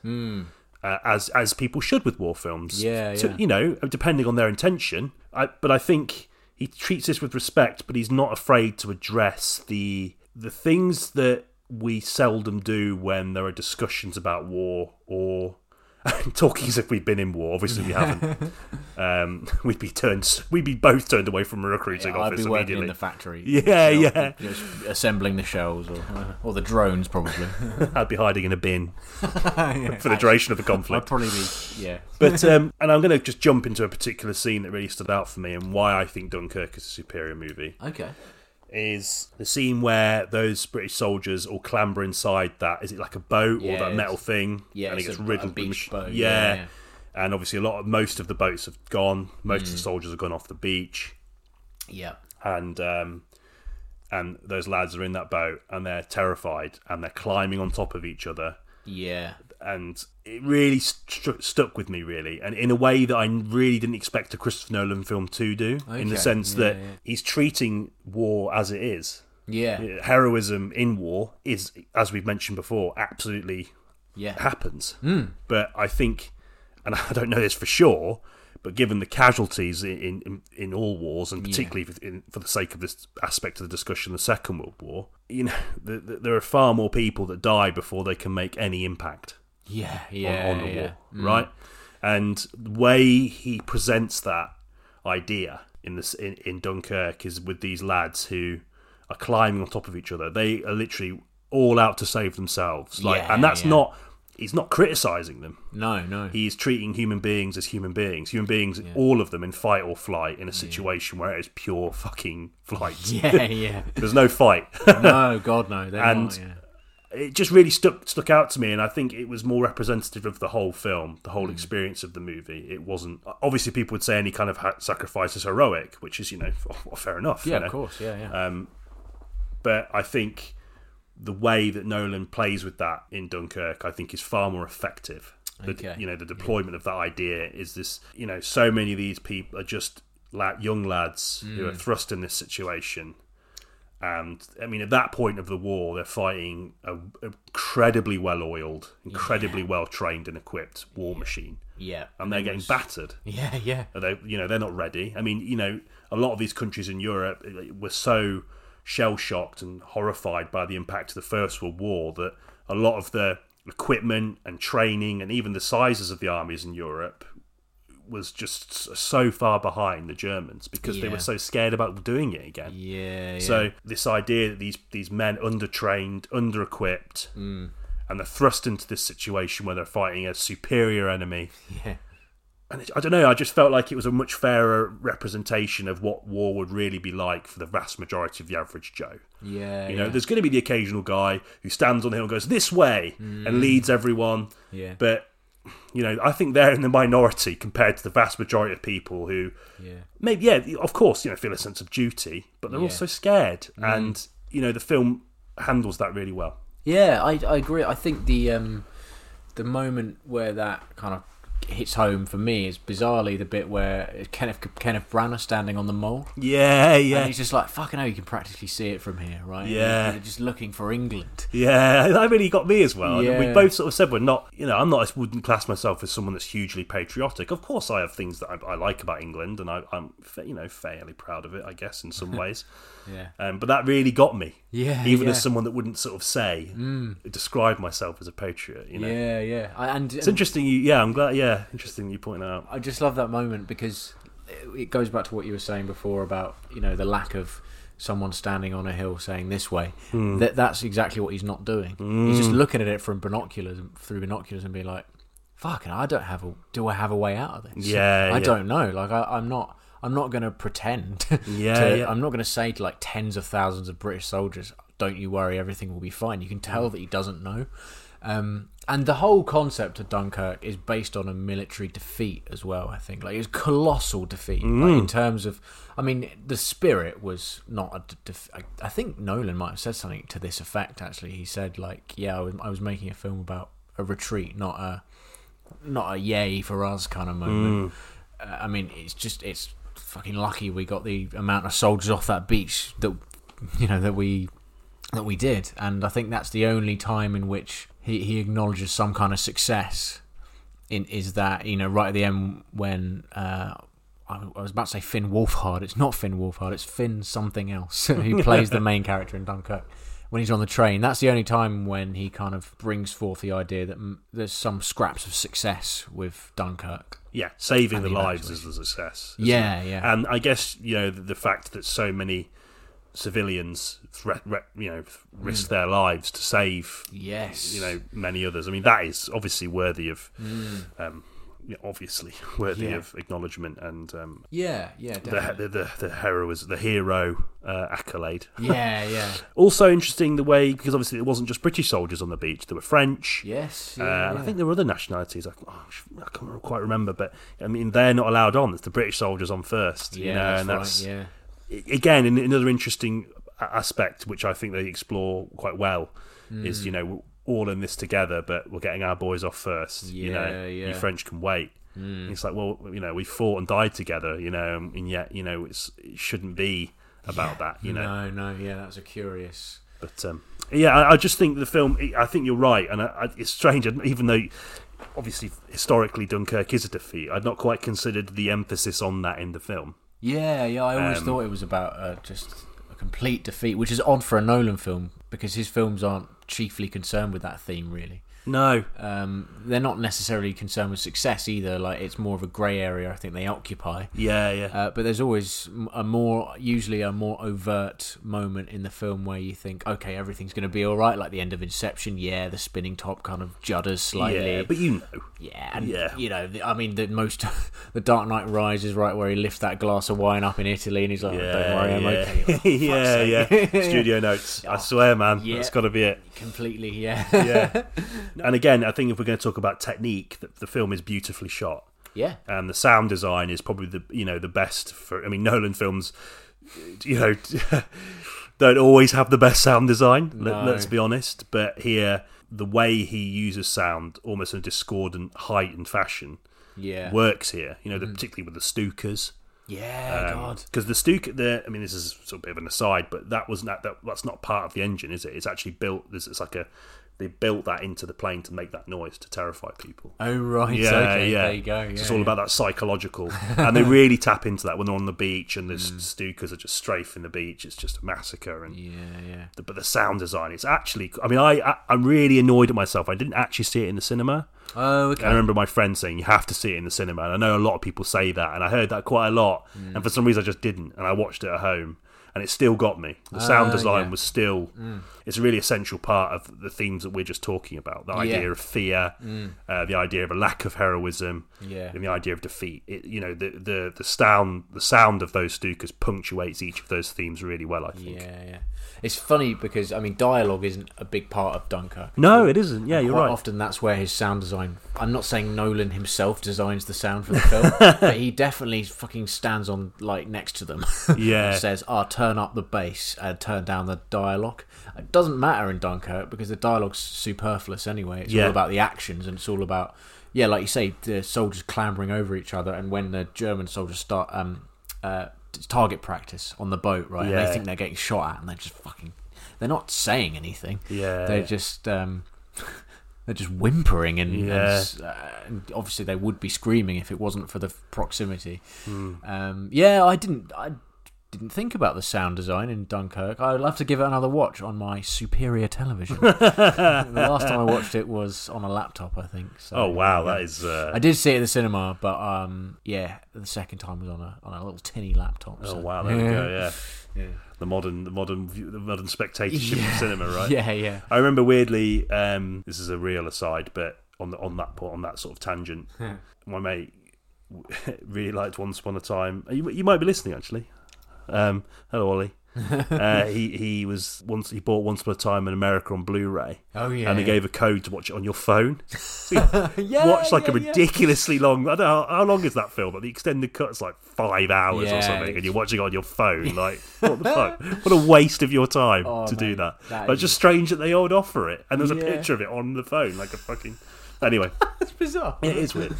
Uh, as as people should with war films, Yeah, To- yeah. you know, depending on their intention. I, but I think he treats this with respect, but he's not afraid to address the the things that we seldom do when there are discussions about war or talking as if we've been in war. Obviously, we haven't. um, we'd be turned. We'd be both turned away from a recruiting I'd office be working immediately. in the factory. Yeah, you know, yeah. Just assembling the shells or or the drones probably. I'd be hiding in a bin for the duration of the conflict. I'd conflict. probably be yeah. But um, and I'm going to just jump into a particular scene that really stood out for me and why I think Dunkirk is a superior movie. Okay. Is the scene where those British soldiers all clamber inside that is it like a boat Yeah, or that metal thing? yeah, and it gets a- a riddled with beach mach- boat, Yeah. yeah, yeah. and obviously a lot of most of the boats have gone. Most Mm. of the soldiers have gone off the beach, Yeah. and um, and those lads are in that boat and they're terrified and they're climbing on top of each other Yeah. And it really stru stuck with me really and in a way that i really didn't expect a christopher nolan film to do in the sense Yeah, that yeah. he's treating war as it is Yeah. Uh, heroism in war is as we've mentioned before absolutely Yeah. happens hmm. but i think and i don't know this for sure but given the casualties in in, in all wars and particularly for, in, for the sake of this aspect of the discussion the second world war you know the, the, there are far more people that die before they can make any impact Yeah. Yeah. on the yeah. war, mm. right? And the way he presents that idea in this in, in Dunkirk is with these lads who are climbing on top of each other. They are literally all out to save themselves. Like, Yeah, and that's yeah. not. He's not criticizing them. No. No. He's treating human beings as human beings. Human beings, all of them, in fight or flight, in a situation where it is pure fucking flight. yeah. Yeah. There's no fight. no. God no. And- not. Yeah. it just really stuck stuck out to me, and I think it was more representative of the whole film, the whole experience of the movie. It wasn't obviously people would say any kind of ha- sacrifice is heroic, which is you know fair enough. Yeah. you know. Of course. Yeah. Yeah. Um, but I think the way that Nolan plays with that in Dunkirk, I think, is far more effective. The, Okay. You know, the deployment of that idea is this. You know, so many of these people are just la- young lads who Mm. are thrust in this situation. And I mean, at that point of the war, they're fighting a incredibly well-oiled, incredibly well-trained and equipped war machine, yeah. and they're getting battered. Yeah. Yeah. They, you know, they're not ready. I mean, you know, a lot of these countries in Europe were so shell shocked and horrified by the impact of the First World War that a lot of the equipment and training and even the sizes of the armies in Europe was just so far behind the Germans because they were so scared about doing it again. Yeah. yeah. So this idea that these these men undertrained, under-equipped, mm. and they're thrust into this situation where they're fighting a superior enemy Yeah. and it, I don't know. I just felt like it was a much fairer representation of what war would really be like for the vast majority of the average Joe. Yeah. You know, yeah. there's going to be the occasional guy who stands on the hill and goes this way and mm. leads everyone. Yeah. But you know, I think they're in the minority compared to the vast majority of people who, Yeah. maybe, yeah, of course, you know, feel a sense of duty, but they're Yeah. also scared, and you know, the film handles that really well. Yeah, I, I agree. I think the um, the moment where that kind of hits home for me is bizarrely the bit where Kenneth Kenneth Branagh standing on the mole. Yeah, And yeah, he's just like, fucking hell, you can practically see it from here, right? Yeah. They're just looking for England. yeah. That really got me as well. And We both sort of said we're not, you know, I'm not, I wouldn't class myself as someone that's hugely patriotic. Of course, I have things that I, I like about England, and I, I'm, you know, fairly proud of it, I guess, in some ways. Yeah. Um, but that really got me. Yeah, Even yeah. as someone that wouldn't sort of say, describe myself as a patriot, you know. Yeah, yeah. I, and It's interesting. You, yeah, I'm glad. Yeah, interesting. You point that out. I just love that moment because it goes back to what you were saying before about you know the lack of someone standing on a hill saying this way. Hmm. That that's exactly what he's not doing. He's just looking at it from binoculars through binoculars and being like, "Fucking, I don't have a. Do I have a way out of this? Yeah, I yeah. don't know. Like I, I'm not." I'm not going to pretend. Yeah, to, yeah. I'm not going to say to like tens of thousands of British soldiers, "Don't you worry, everything will be fine." You can tell Mm. that he doesn't know. Um, and the whole concept of Dunkirk is based on a military defeat as well. I think like it was colossal defeat like, Mm. in terms of. I mean, the spirit was not a. Def- I, I think Nolan might have said something to this effect. Actually, he said like, "Yeah, I was, I was making a film about a retreat, not a, not a yay for us kind of moment." Uh, I mean, it's just it's fucking lucky we got the amount of soldiers off that beach that you know that we that we did, and I think that's the only time in which he, he acknowledges some kind of success. In is that you know right at the end when uh, I, I was about to say Finn Wolfhard, it's not Finn Wolfhard, it's Finn something else who plays the main character in Dunkirk. When he's on the train, that's the only time when he kind of brings forth the idea that mm, there's some scraps of success with Dunkirk. Yeah, saving the the lives is the success. Yeah, it? yeah. And I guess you know the, the fact that so many civilians threat, you know, risk their lives to save Yes, you know many others. I mean, that is obviously worthy of, um, yeah, obviously worthy Yeah. of acknowledgement and um, Yeah, yeah, the, definitely. the the the heroes the hero uh, accolade. yeah, yeah. Also interesting the way because obviously it wasn't just British soldiers on the beach. There were French. Yes, Uh, yeah, and I think there were other nationalities. I, oh, I can't quite remember, but I mean they're not allowed on. It's the British soldiers on first. yeah, you know, that's and right, that's yeah. Again another interesting aspect which I think they explore quite well Hmm. is you know all in this together, but we're getting our boys off first. you know, Yeah, yeah. you French can wait. Hmm. It's like well, you know, we fought and died together. You know, and yet you know it's, it shouldn't be about that. You know, no, no, yeah, that's a curious. but um, yeah, I, I just think the film. I think you're right, and I, I, it's strange. Even though, obviously, historically, Dunkirk is a defeat, I'd not quite considered the emphasis on that in the film. Yeah, yeah. I always Um, thought it was about uh, just a complete defeat, which is odd for a Nolan film because his films aren't chiefly concerned with that theme, really. No, Um, they're not necessarily concerned with success either. Like it's more of a grey area. I think they occupy. yeah, yeah, Uh, but there's always a more, usually a more overt moment in the film where you think, okay, everything's going to be all right. Like the end of Inception, yeah, the spinning top kind of judders slightly. yeah. But you know, Yeah, and Yeah. you know, the, I mean, the most, the Dark Knight Rises right where he lifts that glass of wine up in Italy, and he's like, yeah, "Don't worry, I'm yeah. okay." Oh, yeah, yeah. Studio notes. I swear, man, Yeah. that's got to be it. Completely, yeah, Yeah. And again, I think if we're going to talk about technique, the, the film is beautifully shot. yeah, and the sound design is probably the you know the best for. I mean, Nolan films, you know, don't always have the best sound design. No. Let, us be honest, but here the way he uses sound, almost in a discordant, heightened fashion, yeah, works here. You know, the, mm. particularly with the Stukas. yeah. Um, God, Because the Stuka, the I mean, this is sort of a bit of an aside, but that was not that. That's not part of the engine, is it? It's actually built. It's like a they built that into the plane to make that noise to terrify people. oh right, Yeah, okay, yeah. there you go. Yeah, it's all yeah. about that psychological, and they really tap into that when they're on the beach and the Mm. Stukas are just strafing the beach. It's just a massacre, and yeah, yeah. the, but the sound design, it's actually. I mean, I, I I'm really annoyed at myself. I didn't actually see it in the cinema. Oh, okay. I remember my friend saying you have to see it in the cinema, and I know a lot of people say that, and I heard that quite a lot. Mm. And for some reason, I just didn't, and I watched it at home. And it still got me. The sound Ah, design yeah. was still it's a really essential part of the themes that we're just talking about. The idea Yeah. Mm. of fear, uh, the idea of a lack of heroism, Yeah. and the idea of defeat. It, you know, the the the sound the sound of those Stukas punctuates each of those themes really well. I think. Yeah, yeah. It's funny because I mean, dialogue isn't a big part of Dunkirk. No, it isn't. Yeah, you're right. often, that's where his sound design. I'm not saying Nolan himself designs the sound for the film, but he definitely fucking stands on like next to them. Yeah. and says, "Ah, turn up the bass and turn down the dialogue." It doesn't matter in Dunkirk because the dialogue's superfluous anyway. It's Yeah. all about the actions and it's all about yeah, like you say, the soldiers clambering over each other, and when the German soldiers start um uh target practice on the boat, right? And they think they're getting shot at, and they're just fucking. They're not saying anything. Yeah. They're just um, they're just whimpering and, and, Yeah. s- uh, and obviously they would be screaming if it wasn't for the proximity. Hmm. Um, yeah, I didn't I didn't think about the sound design in Dunkirk. I'd love to give it another watch on my superior television. the last time I watched it was on a laptop, I think. So, Oh wow, yeah. that is. Uh, I did see it in the cinema, but um, yeah, the second time was on a on a little tinny laptop. oh so- wow, there we go. Yeah, yeah. the modern, the modern, the modern spectatorship of cinema, right? Yeah, yeah. I remember weirdly. Um, this is a real aside, but on the, on that point, on that sort of tangent, my mate really liked Once Upon a Time. You, you might be listening actually. Um, hello, Ollie. uh, he he was once he bought Once Upon a Time in America on Blu-ray. Oh yeah. And they gave a code to watch it on your phone. yeah, watch like a yeah, yeah. ridiculously long. I don't know how, how long is that film, but the extended cut's like five hours Yeah, or something, and you're watching it on your phone. Like, what the fuck? What a waste of your time Oh, to do that. that but is- just strange that they would offer it, and there's a picture of it on the phone, like a fucking. Anyway, It's bizarre. it is weird.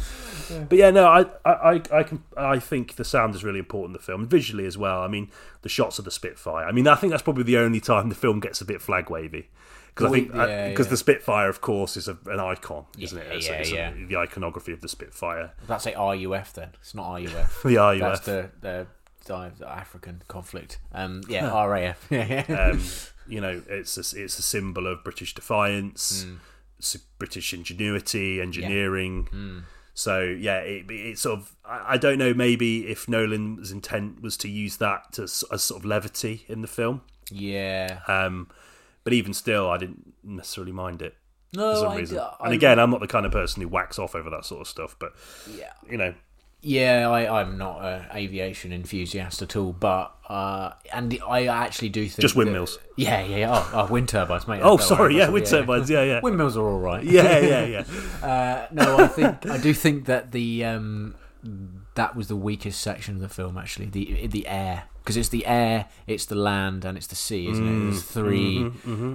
But yeah, no, I, I, I, can, I think the sound is really important in the film, visually as well. I mean, the shots of the Spitfire. I mean, I think that's probably the only time the film gets a bit flag wavy. Because I think yeah, because yeah. the Spitfire, of course, is a, an icon, isn't it? Yeah, It's, yeah, it's a- yeah. the iconography of the Spitfire. That's say RUF then. It's not RUF. The RUF. That's the the, the, African conflict. Um, yeah, RAF. Yeah, yeah. um, you know, it's a, it's a symbol of British defiance, s- British ingenuity, engineering. Hmm. So yeah, it, it sort of I, don't know maybe if Nolan's intent was to use that to s- as sort of levity in the film, yeah. um, but even still, I didn't necessarily mind it for No, some I, reason. I- and again, I'm not the kind of person who whacks off over that sort of stuff, but yeah, you know, yeah. I, I'm not an aviation enthusiast at all, but uh, and I actually do think Just that- windmills. yeah, yeah. yeah. Oh, oh, wind turbines, mate. oh sorry, yeah, wind it, turbines, yeah, yeah, Windmills are all right. yeah, yeah, yeah. Uh, no, I think I do think that the um, that was the weakest section of the film. Actually, the the air because it's the air, it's the land, and it's the sea, isn't it? There's 3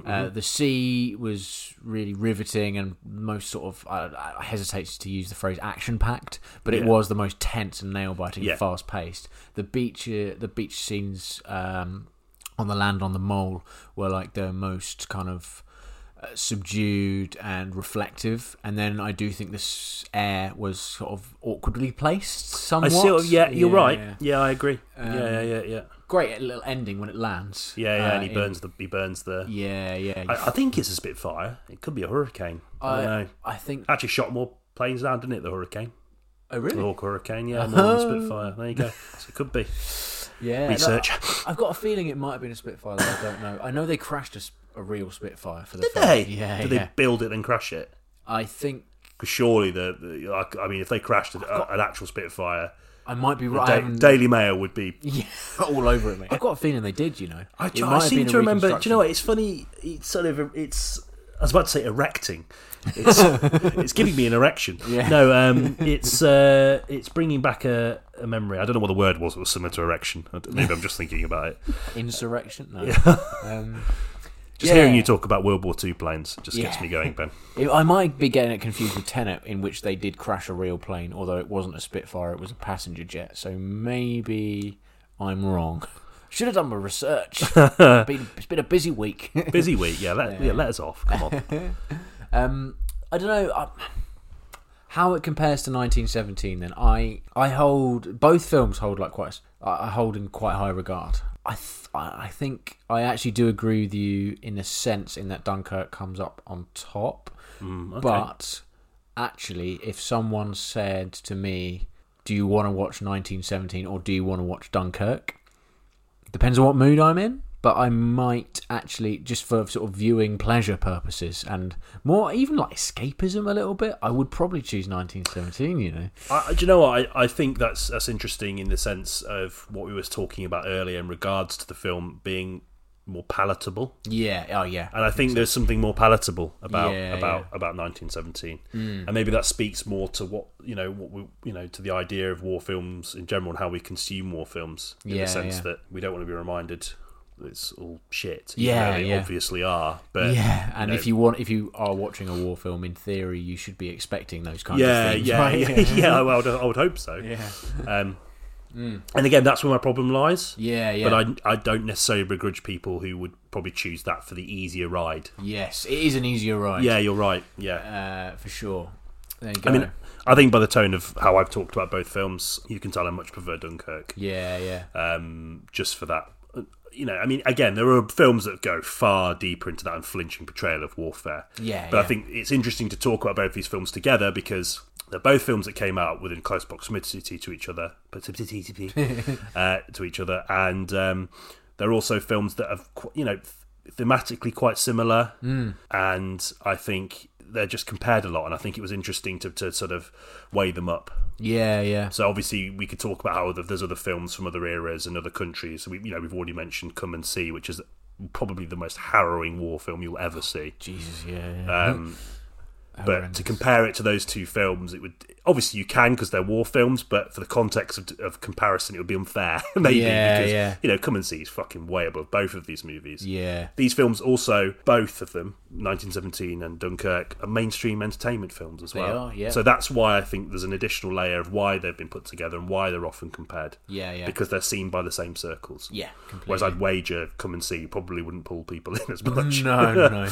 uh, the sea was really riveting and most sort of I, I hesitate to use the phrase action packed, but it was the most tense and nail biting, Yeah. fast paced. The beach, uh, the beach scenes. Um, on the land on the mole were like the most kind of subdued and reflective, and then I do think this air was sort of awkwardly placed. I Somewhat. see. Yeah, you're right. yeah. Yeah, I agree. Um, yeah, yeah, yeah, yeah. Great little ending when it lands. Yeah, yeah, uh, and he in- burns the he burns the. Yeah, yeah. I, I think it's a Spitfire. It could be a hurricane. I, don't know. I think. Actually, shot more planes down, didn't it? The hurricane, Oh really? Hawker Hurricane. Yeah, more than the uh-huh. Spitfire. There you go. So it could be Yeah. research. I've got a feeling it might have been a Spitfire. Though, I don't know. I know they crashed a, s- a real Spitfire for the Did film. they? Yeah, Did yeah. they build it and crash it? I think Because surely the, the like, I mean, if they crashed a, an actual Spitfire, I might be right. I da- haven't- Daily Mail would be. Yeah, all over it, mate. I've got a feeling they did. You know, I, It I have seem been a to remember. Do you know what? It's funny. It's sort of. It's. I was about to say erecting. It's, it's giving me an erection. Yeah. No, um, it's uh, it's bringing back a, a memory. I don't know what the word was. It was similar to erection. Maybe I'm just thinking about it. Insurrection? No. Um, Just Yeah. hearing you talk about World War II planes just gets me going, Ben. I might be getting it confused with Tenet, in which they did crash a real plane, although it wasn't a Spitfire, it was a passenger jet. So maybe I'm wrong. Should have done my research. been, it's been a busy week. Busy week, yeah. Let, yeah. let us off. Come on. Um, I don't know uh, how it compares to 1917. Then I I hold both films hold like quite I hold in quite high regard. I th- I I think I actually do agree with you in a sense in that Dunkirk comes up on top, Mm, okay. but actually, if someone said to me, "Do you want to watch 1917 or do you want to watch Dunkirk?" Depends on what mood I'm in, but I might actually just for sort of viewing pleasure purposes and more even like escapism a little bit. I would probably choose 1917. You know, I, do you know what? I, I think that's that's interesting in the sense of what we was talking about earlier in regards to the film being more palatable. Yeah. Oh, yeah. And I think there's something more palatable about Yeah, about yeah. about 1917, hmm. and maybe that speaks more to what you know what we you know to the idea of war films in general and how we consume war films in Yeah, the sense that we don't want to be reminded it's all shit. Yeah, they yeah. obviously are. But yeah, and know- if you want, if you are watching a war film, in theory, you should be expecting those kinds yeah, of things. yeah, right? yeah, yeah. I would, I would hope so. yeah, Um, And again, that's where my problem lies. yeah, yeah. But I, I don't necessarily begrudge people who would probably choose that for the easier ride. yes, it is an easier ride. Yeah, you're right. Yeah. uh, for sure. There you go. I mean, I think by the tone of how I've talked about both films, you can tell I much prefer Dunkirk. yeah, yeah, Um, just for that, you know, I mean, again, there are films that go far deeper into that unflinching portrayal of warfare. Yeah, But I think it's interesting to talk about both these films together because they're both films that came out within close proximity to each other, uh, to each other, and um, they're also films that have, you know, thematically quite similar, Hmm. and I think they're just compared a lot. And I think it was interesting to, to sort of weigh them up. yeah, yeah. So obviously we could talk about how there's other films from other eras and other countries. So we, you know, we've already mentioned Come and See, which is probably the most harrowing war film you'll ever see. Jesus, yeah. yeah. Um, but to compare it to those two films, it would obviously you can because they're war films. But for the context of, of comparison, it would be unfair, maybe Yeah, because yeah. you know, Come and See is fucking way above both of these movies. yeah, These films also, both of them, 1917 and Dunkirk, are mainstream entertainment films as well. are, yeah. So that's why I think there's an additional layer of why they've been put together and why they're often compared. yeah, yeah. Because they're seen by the same circles. yeah, completely. Whereas I'd wager Come and See probably wouldn't pull people in as much. no, no.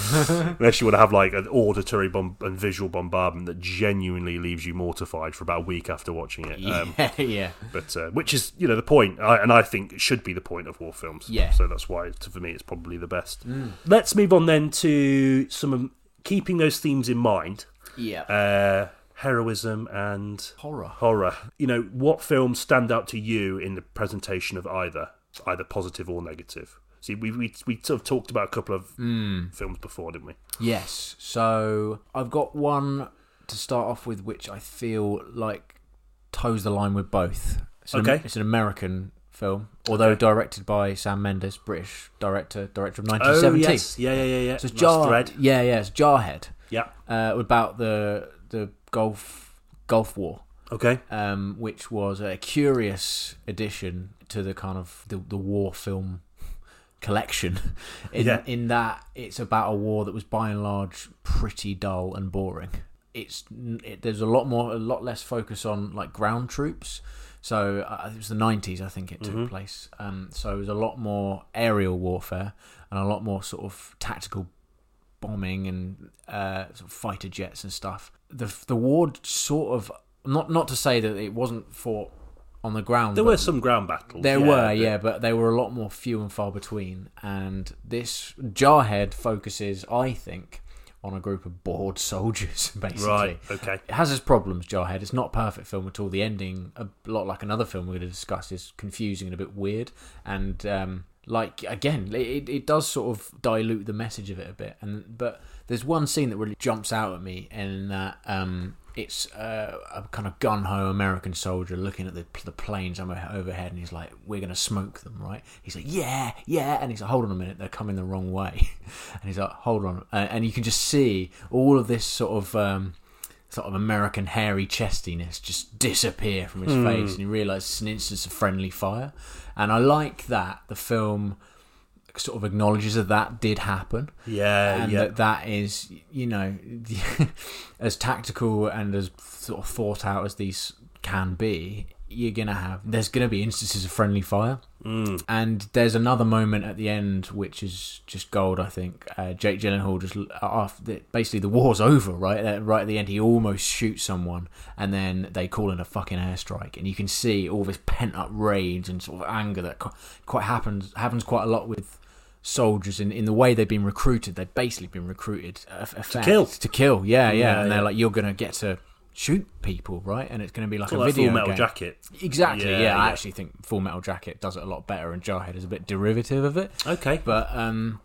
Unless you want to have like an auditory bomb- and visual bombardment that genuinely leaves you mortified for about a week after watching it. Um, yeah, yeah. but uh, which is you know the point, I, and I think it should be the point of war films. Yeah. So that's why for me it's probably the best. Let's move on then to some of keeping those themes in mind. Yeah. Uh, heroism and Horror. horror. You know what films stand out to you in the presentation of either, either positive or negative? See, we we we sort of talked about a couple of Hmm. films before, didn't we? Yes. So I've got one to start off with, which I feel like toes the line with both. It's an, Okay. It's an American film, although Okay. directed by Sam Mendes, British director, director of 1970. Oh yes, yeah, yeah, yeah, yeah. So it's Nice Jar. thread. Yeah, yeah. It's Jarhead. Yeah. Uh, about the the Gulf Gulf War. Okay. um, which was a curious addition to the kind of the, the war film collection. In, Yeah. in that it's about a war that was by and large pretty dull and boring. It's it, there's a lot more, a lot less focus on like ground troops. So uh, it was the 90s, I think it took place. Um, so it was a lot more aerial warfare and a lot more sort of tactical bombing and uh, sort of fighter jets and stuff. The the war sort of not not to say that it wasn't fought on the ground. There were some ground battles. there yeah, were, but- yeah, but they were a lot more few and far between. And this Jarhead focuses, I think, on a group of bored soldiers, basically. Right. Okay. It has its problems, Jarhead. It's not a perfect film at all. The ending, a lot like another film we're going to discuss, is confusing and a bit weird. And um, like again, it, it does sort of dilute the message of it a bit. And but there's one scene that really jumps out at me, in that um, it's uh, a kind of gun ho American soldier looking at the the planes overhead, and he's like, "We're going to smoke them, right?" He's like, "Yeah, yeah," and he's like, "Hold on a minute, they're coming the wrong way," and he's like, "Hold on," uh, and you can just see all of this sort of. Um, sort of American hairy chestiness just disappear from his face, and you realise it's an instance of friendly fire. And I like that the film sort of acknowledges that that did happen, Yeah. and yeah. that that is, you know, as tactical and as sort of thought out as these can be. You're gonna have there's gonna be instances of friendly fire, Mm. and there's another moment at the end which is just gold. I think uh, Jake Gyllenhaal just after basically the war's over, right? Uh, Right at the end, he almost shoots someone, and then they call in a fucking airstrike, and you can see all this pent up rage and sort of anger that quite happens happens quite a lot with soldiers in, in the way they've been recruited. They've basically been recruited uh, to kill. to kill. Yeah, yeah, Yeah, and they're yeah. like, you're gonna get to shoot people, right? And it's going to be like Sort a like video Full Metal game. Jacket. Exactly. Yeah, Yeah, I actually think Full Metal Jacket does it a lot better, and Jarhead is a bit derivative of it. Okay. But um,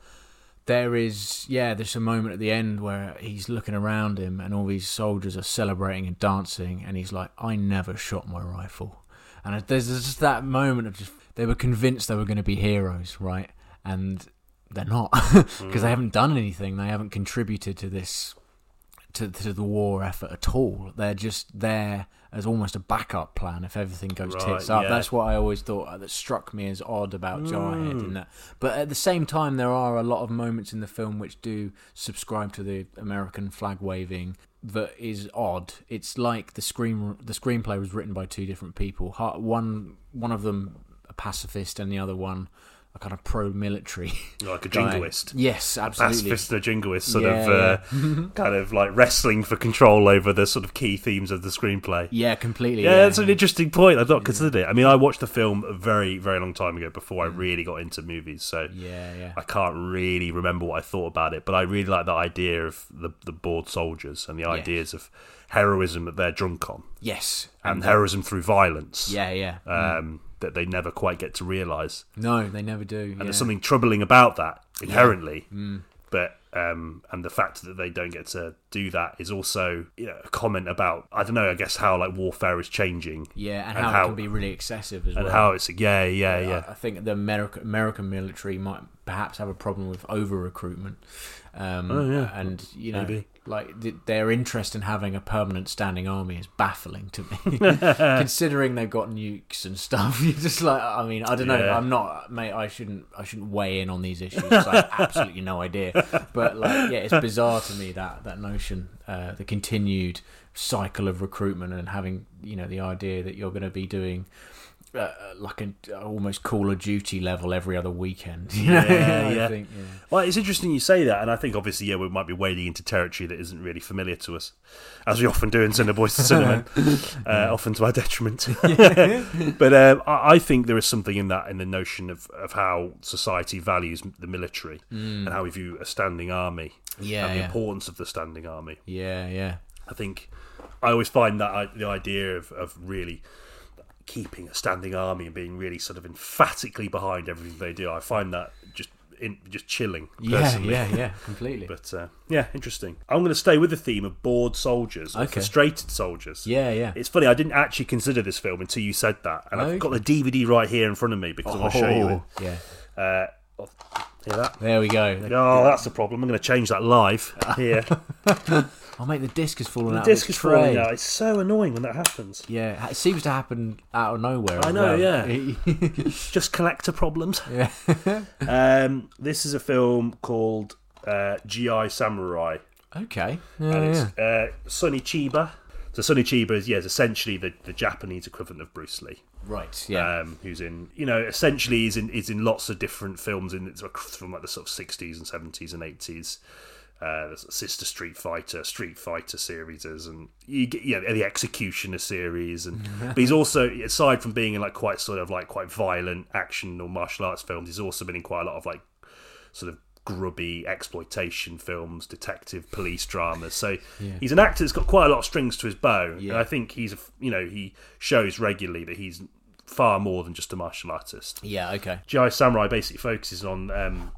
there is, yeah, there's a moment at the end where he's looking around him, and all these soldiers are celebrating and dancing, and he's like, "I never shot my rifle," and there's just that moment of just they were convinced they were going to be heroes, right? And they're not because they haven't done anything. They haven't contributed to this to, to the war effort at all. They're just there as almost a backup plan if everything goes Right, tits up. yeah. That's what I always thought uh, that struck me as odd about Jarhead. Mm. And that. But at the same time, there are a lot of moments in the film which do subscribe to the American flag waving that is odd. It's like the screen the screenplay was written by two different people. One one of them a pacifist and the other one a kind of pro-military like a guy. jingoist. Yes, absolutely. Pacifist and a jingoist, sort Yeah, of uh, kind of like wrestling for control over the sort of key themes of the screenplay. Yeah, completely. Yeah, that's an interesting point. I've not considered it. I mean, I watched the film a very, very long time ago before I really got into movies, so Yeah, yeah. I can't really remember what I thought about it. But I really like the idea of the the bored soldiers and the ideas of heroism that they're drunk on Yes. and heroism through violence. Yeah, yeah. Um, that they never quite get to realise. no, they never do. And yeah. there's something troubling about that inherently. Mm. But um, and the fact that they don't get to do that is also you know, a comment about I don't know. I guess how like warfare is changing yeah, and, and how, how- it can be really excessive as well. and well. how it's yeah yeah yeah. I think the American American military might perhaps have a problem with over recruitment. Um, Oh, yeah. and you know, Maybe. Like th- their interest in having a permanent standing army is baffling to me. Considering they've got nukes and stuff, you're just like, I mean, I don't know. Yeah. I'm not, mate. I shouldn't, I shouldn't weigh in on these issues. I have absolutely no idea. But like, yeah, it's bizarre to me that that notion, uh, the continued cycle of recruitment and having, you know, the idea that you're going to be doing uh, like an almost Call of Duty level every other weekend. You know? Yeah, I yeah. think, yeah. Well, it's interesting you say that, and I think obviously, yeah, we might be wading into territory that isn't really familiar to us, as we often do in Cinema Boys to Cinema, uh, often to our detriment. but um, I, I think there is something in that, in the notion of, of how society values the military and how we view a standing army Yeah, and the yeah. importance of the standing army. Yeah, yeah. I think I always find that I, the idea of, of really keeping a standing army and being really sort of emphatically behind everything they do, I find that just in, just chilling. Yeah, Personally. yeah, yeah, completely. But uh, yeah, interesting. I'm going to stay with the theme of bored soldiers, Okay. frustrated soldiers. yeah, yeah. It's funny, I didn't actually consider this film until you said that. And I've got the DVD right here in front of me because I want to show you Oh, yeah. Uh, oh, hear that? There we go. Oh, that's the problem. I'm going to change that live here. Oh, mate, the disc has fallen the out. The disc of is tray. falling out. It's so annoying when that happens. Yeah, it seems to happen out of nowhere. I know, well. yeah. Just collector problems. yeah. Um, this is a film called uh, GI Samurai. okay. and Yeah, it's yeah. uh, Sonny Chiba. So Sonny Chiba is yeah, is essentially the, the Japanese equivalent of Bruce Lee. Right. Yeah. Um, who's in you know essentially is in is in lots of different films in from like the sort of sixties and seventies and eighties. Uh, Sister Street Fighter, Street Fighter series, and you get yeah the Executioner series, and but he's also aside from being in like quite sort of like quite violent action or martial arts films, he's also been in quite a lot of like sort of grubby exploitation films, detective police dramas. So Yeah. he's an actor that's got quite a lot of strings to his bow, Yeah. and I think he's a, you know he shows regularly that he's far more than just a martial artist. yeah. Okay. GI Samurai basically focuses on um,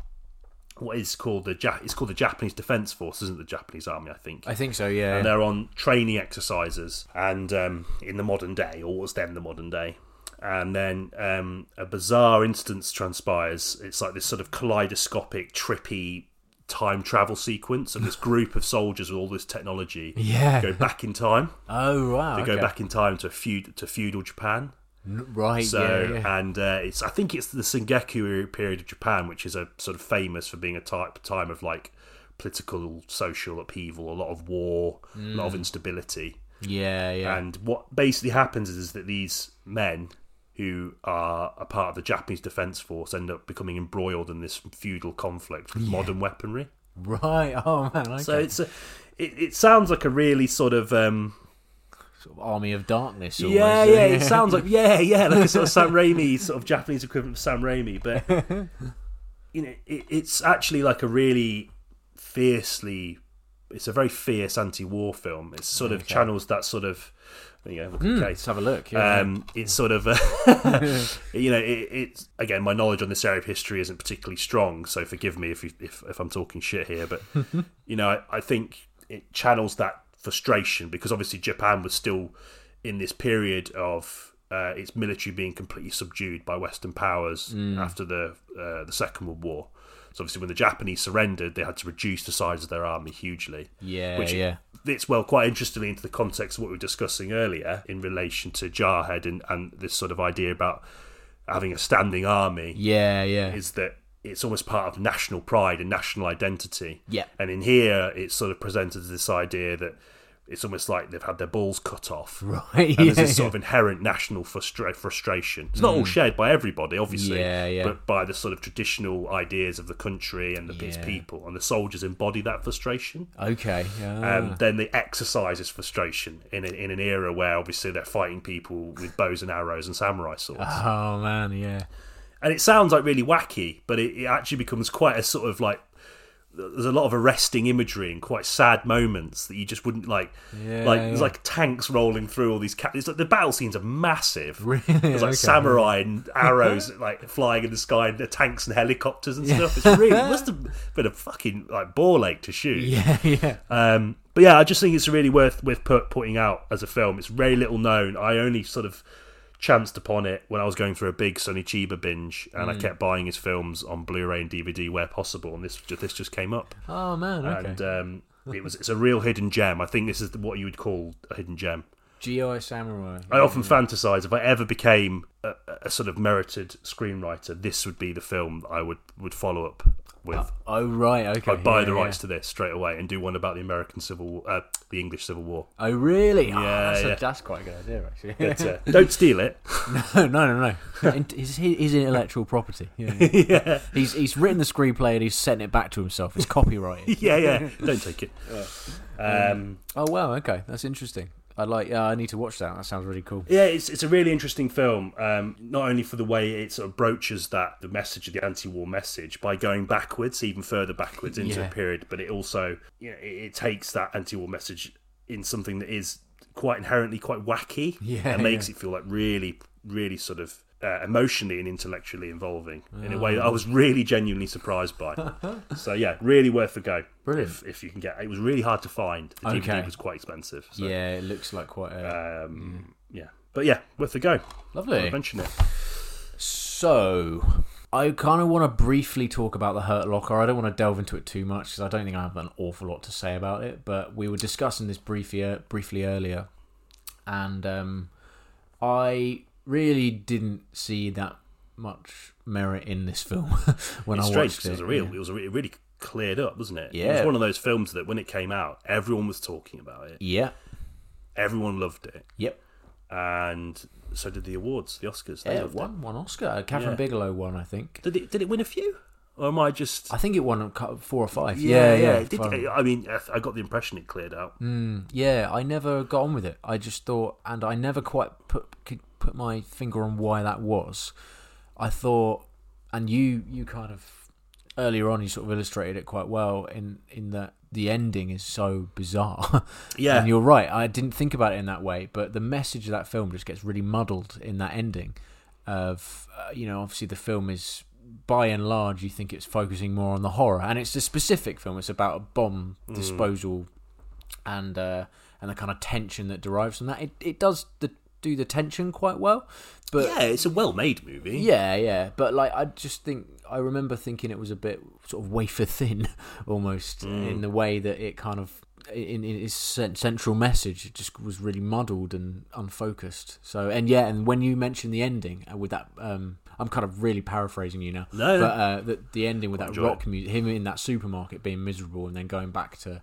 what is called the ja- it's called the Japanese Defense Force, isn't it? the Japanese Army? I think. I think so. Yeah. and they're on training exercises and um, in the modern day or was then the modern day and then um, a bizarre instance transpires it's like this sort of kaleidoscopic trippy time travel sequence of this group of soldiers with all this technology Yeah. go back in time Oh wow. they okay. go back in time to feud to feudal japan Right. so yeah. Yeah. and uh, it's I think it's the Sengoku period of Japan, which is a sort of famous for being a type time of like political, social upheaval, a lot of war, a lot of instability. yeah. Yeah. And what basically happens is that these men who are a part of the Japanese Defense Force end up becoming embroiled in this feudal conflict with modern weaponry. right. Oh man. Okay. So it's a, it, it sounds like a really sort of um, Sort of Army of Darkness. Almost. Yeah, yeah, it sounds like yeah, yeah, like a sort of Sam Raimi, sort of Japanese equivalent of Sam Raimi, but you know, it, it's actually like a really fiercely it's a very fierce anti-war film. It sort of Okay. channels that sort of. You at Mm, let's have a look. Yeah. Um, it's sort of, uh, you know, it, it's again, my knowledge on this area of history isn't particularly strong, so forgive me if you, if, if I'm talking shit here, but you know, I, I think it channels that frustration because obviously Japan was still in this period of uh, its military being completely subdued by Western powers after the uh, the Second World War. So obviously, when the Japanese surrendered, they had to reduce the size of their army hugely yeah, which yeah. fits well quite interestingly into the context of what we were discussing earlier in relation to Jarhead and, and this sort of idea about having a standing army Yeah, yeah. is that it's almost part of national pride and national identity. Yeah. And in here, it's sort of presented as this idea that it's almost like they've had their balls cut off. Right. And yeah, there's this sort of inherent national frustra- frustration. It's not all shared by everybody, obviously, Yeah, yeah. but by the sort of traditional ideas of the country and the, its Yeah. people. And the soldiers embody that frustration Okay. Um, then they exercise this frustration in, a, in an era where obviously they're fighting people with bows and arrows and samurai swords. oh man, yeah. And it sounds like really wacky, but it, it actually becomes quite a sort of like there's a lot of arresting imagery and quite sad moments that you just wouldn't like. Yeah, like there's like tanks rolling through all these. Ca- it's like, the battle scenes are massive. Really? There's like Okay. samurai and arrows like flying in the sky, and the tanks and helicopters and stuff. It's really it must have been a fucking like ball ache to shoot. Yeah, yeah. Um, but yeah, I just think it's really worth worth put, putting out as a film. It's very little known. I only sort of chanced upon it when I was going through a big Sonny Chiba binge, and Mm. I kept buying his films on Blu-ray and DVD where possible. And this this just came up, Oh man, okay. and um, it was it's a real hidden gem. I think this is what you would call a hidden gem. GI Samurai. I often fantasize if I ever became a, a sort of merited screenwriter, this would be the film I would would follow up with. Oh right, okay. I'd buy yeah, the yeah. rights to this straight away and do one about the American Civil, War, uh, the English Civil War. Oh really? Oh, Yeah, that's, a- that's quite a good idea, actually. But, uh, don't steal it. no, no, no, no. His, his intellectual property. Yeah, yeah. yeah, He's he's written the screenplay and he's sent it back to himself. It's copyrighted. yeah, yeah. Don't take it. Um, oh wow, okay, that's interesting. I like. Yeah, I need to watch that. That sounds really cool. yeah, it's it's a really interesting film. Um, not only for the way it sort of broaches that the message of the anti-war message by going backwards, even further backwards into Yeah. a period, but it also you know it, it takes that anti-war message in something that is quite inherently quite wacky. Yeah, and makes it feel like really, really sort of. Uh, emotionally and intellectually involving in a way that I was really genuinely surprised by. so yeah, really worth a go. Brilliant. If, if you can get it was really hard to find. The DVD Okay. was quite expensive. So, Yeah, it looks like quite a um, yeah. But yeah, worth a go. lovely. I'll mention it. So, I kind of want to briefly talk about the Hurt Locker. I don't want to delve into it too much because I don't think I have an awful lot to say about it. But we were discussing this briefly, briefly earlier, and um, I really didn't see that much merit in this film when It's I strange watched it it. was a real. yeah. It was a re- really cleared up, wasn't it? Yeah, It was one of those films that when it came out, everyone was talking about it. Yeah. Everyone loved it, Yep. and so did the awards, the Oscars. They Yeah, it won one Oscar. Kathryn Yeah. Bigelow won, I think. Did it? Did it win a few? Or am I just? I think it won four or five. yeah, Yeah, yeah. Did. I mean, I- I got the impression it cleared out. Mm, yeah, I never got on with it. I just thought, and I never quite put could put my finger on why that was. I thought, and you you kind of earlier on you sort of illustrated it quite well in in that the ending is so bizarre. Yeah. and you're right. I didn't think about it in that way, but the message of that film just gets really muddled in that ending. Of uh, you know, obviously the film is by and large you think it's focusing more on the horror, and it's a specific film. It's about a bomb Mm. disposal and uh, and the kind of tension that derives from that. It it does the do the tension quite well, but yeah, it's a well-made movie. yeah, yeah. But like, I just think I remember thinking it was a bit sort of wafer thin, almost in the way that it kind of in, in its central message it just was really muddled and unfocused. So and yeah, and when you mentioned the ending uh, with that, um, I'm kind of really paraphrasing you now. No, but uh, the the ending with that rock music, him in that supermarket being miserable, and then going back to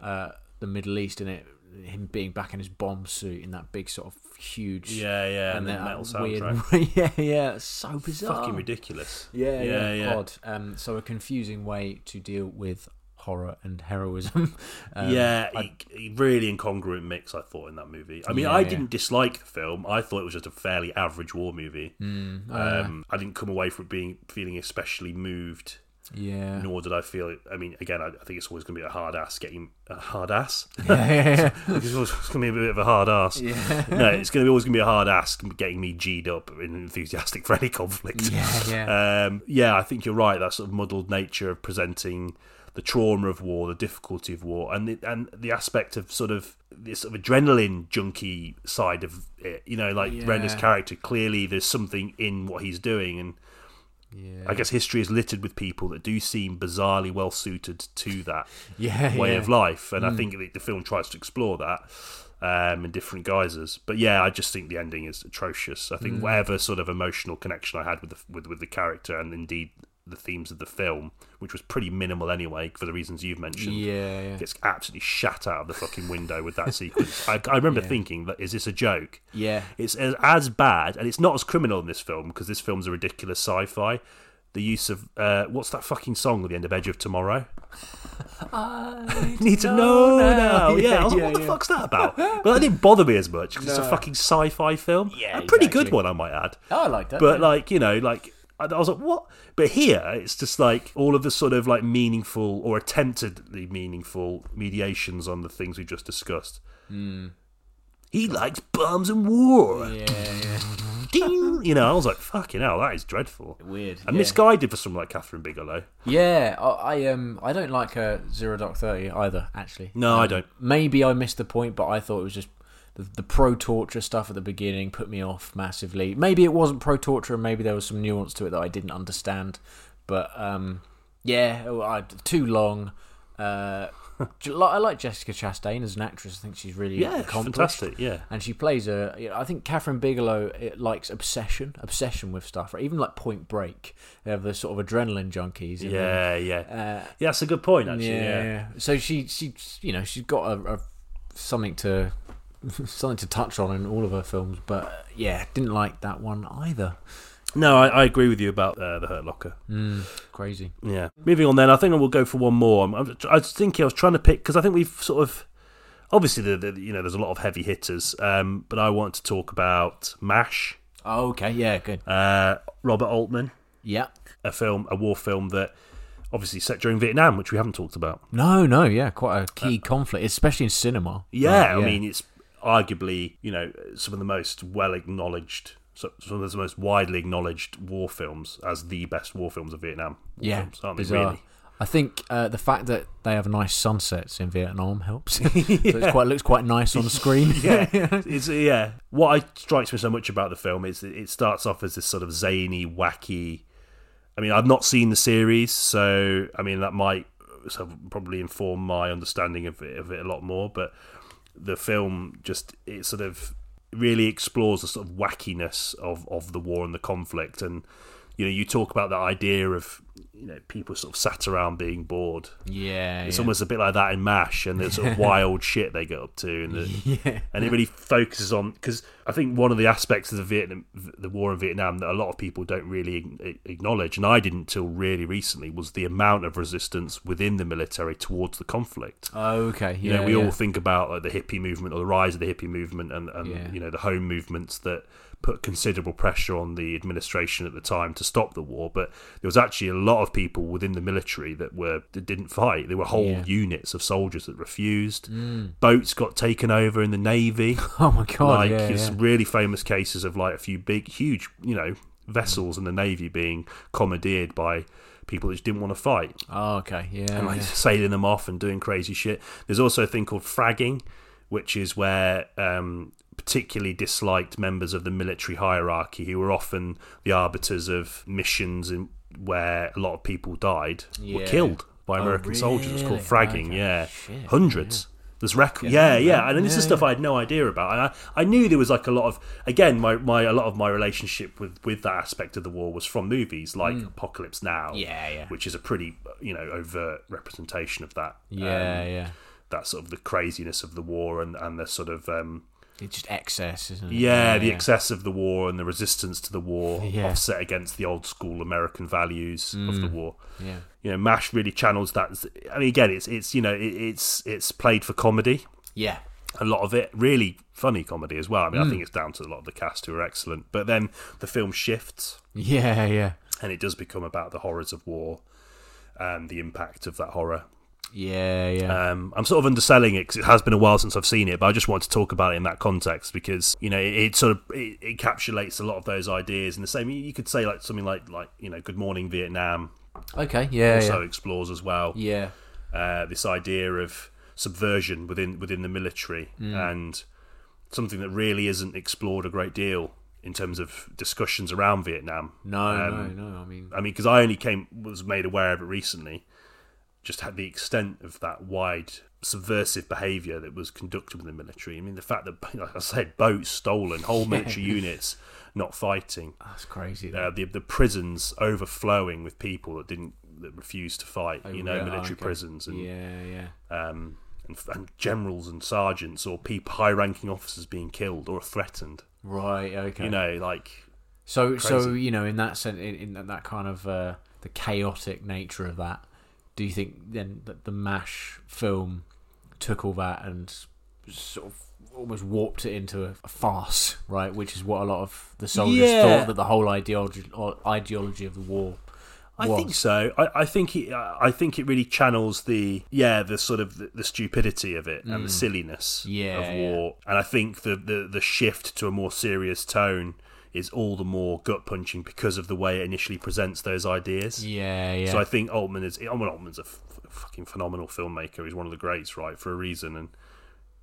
uh, the Middle East and it. Him being back in his bomb suit in that big sort of huge yeah, yeah. And, the that metal weird- soundtrack. yeah, yeah, so bizarre. Fucking ridiculous. Yeah, yeah, Yeah, yeah. odd. Um, so a confusing way to deal with horror and heroism. Um, yeah, I- he, he really incongruent mix. I thought in that movie. I mean, Yeah, I didn't dislike the film. I thought it was just a fairly average war movie. mm, uh, Um, I didn't come away from it being feeling especially moved Yeah. Nor did I feel. it. I mean, again, I, I think it's always going to be a hard ass getting a hard ass. Yeah, yeah, yeah. it's always going to be a bit of a hard ass. Yeah. No, it's going to be always going to be a hard ass getting me g'd up and enthusiastic for any conflict. Yeah, yeah. Um, yeah, I think you're right. That sort of muddled nature of presenting the trauma of war, the difficulty of war, and the, and the aspect of sort of this sort of adrenaline junkie side of it. You know, like Yeah. Renner's character. Clearly, there's something in what he's doing, and yeah. I guess history is littered with people that do seem bizarrely well suited to that yeah, way yeah. of life, and I think the, the film tries to explore that um, in different guises. But yeah, I just think the ending is atrocious. I think whatever sort of emotional connection I had with the with with the character and indeed the themes of the film, which was pretty minimal anyway for the reasons you've mentioned. Yeah, yeah. Gets absolutely shat out of the fucking window with that sequence. I, I remember thinking, that, is this a joke? Yeah. It's as, as bad, and it's not as criminal in this film because this film's a ridiculous sci-fi. The use of uh, what's that fucking song at the end of Edge of Tomorrow? I Need to know now. Yeah, Yeah, I was like, yeah, what the yeah. fuck's that about? But that didn't bother me as much because it's a fucking sci-fi film. Yeah, a pretty good one, I might add. Oh, I like that. But like you know, like I I was like, what? But here, it's just like all of the sort of like meaningful or attemptedly meaningful mediations on the things we just discussed. He likes bombs and war. Yeah, yeah. Ding! You know, I was like, fucking hell, that is dreadful. Weird. And yeah. misguided for someone like Kathryn Bigelow. Yeah, I, I um I don't like uh, Zero Dark Thirty either. Actually, No, I Um, don't. Maybe I missed the point, but I thought it was just the, the pro torture stuff at the beginning put me off massively. Maybe it wasn't pro torture, and maybe there was some nuance to it that I didn't understand. But um, yeah, oh, I, too long. Uh, I like Jessica Chastain as an actress. I think she's really Yeah, accomplished. fantastic. Yeah. and she plays a. you know, I think Kathryn Bigelow likes obsession, obsession with stuff. Right? Even like Point Break, they have the sort of adrenaline junkies. Yeah, yeah. uh, Yeah, that's a good point, actually. yeah, Yeah. So she, she, you know, she's got a, a something to something to touch on in all of her films. But uh, yeah, didn't like that one either. No, I, I agree with you about uh, the Hurt Locker. Mm, crazy. Yeah. Moving on, then, I think I will go for one more. I'm, I'm, I was thinking I was trying to pick because I think we've sort of obviously the, the you know there's a lot of heavy hitters, um, but I want to talk about Mash, Oh, okay. Yeah. Good. uh, Robert Altman, Yeah. a film, a war film that obviously set during Vietnam, which we haven't talked about. No. No. Yeah. Quite a key conflict, especially in cinema. Yeah, Right, I mean it's arguably you know some of the most well acknowledged. so- Some of the most widely acknowledged war films as the best war films of Vietnam. War yeah. films, aren't bizarre. Really? I think uh, the fact that they have nice sunsets in Vietnam helps. so it's quite looks quite nice on the screen. yeah, it's yeah. What I strikes me so much about the film is it starts off as this sort of zany, wacky. I mean, I've not seen the series, so I mean that might so probably inform my understanding of it, of it a lot more. But the film just it sort of really explores the sort of wackiness of of the war and the conflict, and you know, you talk about that idea of you know people sort of sat around being bored. Yeah. It's yeah. almost a bit like that in Mash and the sort of wild shit they get up to, and the, Yeah. and it really focuses on because I think one of the aspects of the Vietnam, the war in Vietnam that a lot of people don't really acknowledge, and I didn't till really recently, was the amount of resistance within the military towards the conflict. Oh, okay. You Yeah. know, we yeah. all think about like the hippie movement or the rise of the hippie movement, and, and you know the home movements that put considerable pressure on the administration at the time to stop the war. But there was actually a lot of people within the military that were that didn't fight. There were whole Yeah. units of soldiers that refused. Boats got taken over in the navy Oh my god. like yeah, it's yeah. really famous cases of like a few big huge you know vessels in the navy being commandeered by people that just didn't want to fight Oh, okay. Yeah. and like yeah. sailing them off and doing crazy shit there's also a thing called fragging which is where um, particularly disliked members of the military hierarchy who were often the arbiters of missions in, where a lot of people died were killed by Oh, American soldiers. It's called fragging. Okay. Yeah, Shit. hundreds. There's record. Yeah, Yeah, yeah, and this yeah, is stuff I had no idea about. I, I knew there was like a lot of again my, my a lot of my relationship with with that aspect of the war was from movies like Apocalypse Now. Mm. Yeah, yeah. Which is a pretty you know overt representation of that. Yeah, um, yeah. That sort of the craziness of the war and and the sort of um, It's just excess, isn't it? yeah, the excess of the war and the resistance to the war Yeah. Mm. offset against the old school American values of the war. Yeah. You know, Mash really channels that. I mean, again, it's it's you know it, it's it's played for comedy. Yeah. A lot of it really funny comedy as well. I mean, Mm. I think it's down to a lot of the cast who are excellent. But then the film shifts Yeah, yeah. and it does become about the horrors of war and the impact of that horror. Yeah, yeah. Um, I'm sort of underselling it because it has been a while since I've seen it, but I just want to talk about it in that context because you know it, it sort of it, it, encapsulates a lot of those ideas. And the same, you could say like something like like you know, Good Morning Vietnam. Okay, yeah, also yeah. explores as well. Yeah, uh, this idea of subversion within within the military Mm. and something that really isn't explored a great deal in terms of discussions around Vietnam. No, Um, no, no. I mean, I mean, because I only came was made aware of it recently. Just had the extent of that wide subversive behaviour that was conducted within the military. I mean, the fact that, like I said, boats stolen, whole military units not fighting, that's crazy. uh, the the prisons overflowing with people that didn't that refused to fight. Oh, you know, yeah, military okay. prisons and yeah, yeah. um, and, and generals and sergeants or people high-ranking officers being killed or threatened. Right. Okay. You know, like So, so you know, in that sense, in, in that kind of uh, the chaotic nature of that, do you think then that the Mash film took all that and sort of almost warped it into a, a farce, right? Which is what a lot of the soldiers Yeah. thought that the whole ideology or ideology of the war. I think so. I, I think it. I think it really channels the yeah the sort of the, the stupidity of it and the silliness Mm. Yeah, of war. And I think the, the the shift to a more serious tone is all the more gut punching because of the way it initially presents those ideas. Yeah, yeah. So I think Altman is. I mean, Altman's a f- fucking phenomenal filmmaker. He's one of the greats, right, for a reason. And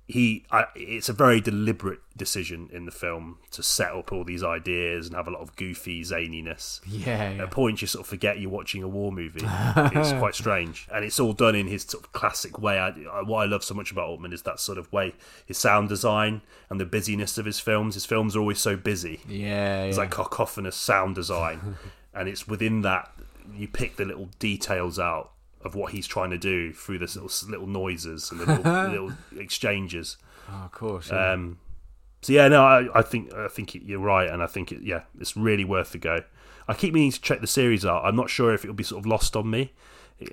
he, I, it's a very deliberate decision in the film to set up all these ideas and have a lot of goofy zaniness. yeah, yeah. At points, you sort of forget you're watching a war movie. it's quite strange, and it's all done in his sort of classic way. I, I, what I love so much about Altman is that sort of way, his sound design and the busyness of his films. His films are always so busy. yeah, It's yeah. like cacophonous sound design, and it's within that you pick the little details out of what he's trying to do through the little little noises and the little, little exchanges. oh, of course. Yeah. Um, so yeah, no, I, I think I think you're right, and I think it, yeah, it's really worth the go. I keep meaning to check the series out. I'm not sure if it'll be sort of lost on me.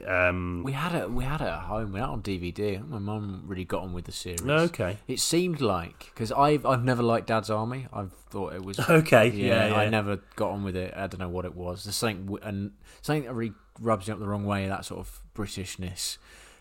Um, we had it. We had it at home. We had it on DVD. My mum really got on with the series. okay, It seemed like because I've I've never liked Dad's Army. I've thought it was okay, yeah, yeah, yeah. I never got on with it. I don't know what it was. There's something and something that really rubs you up the wrong way. That sort of Britishness.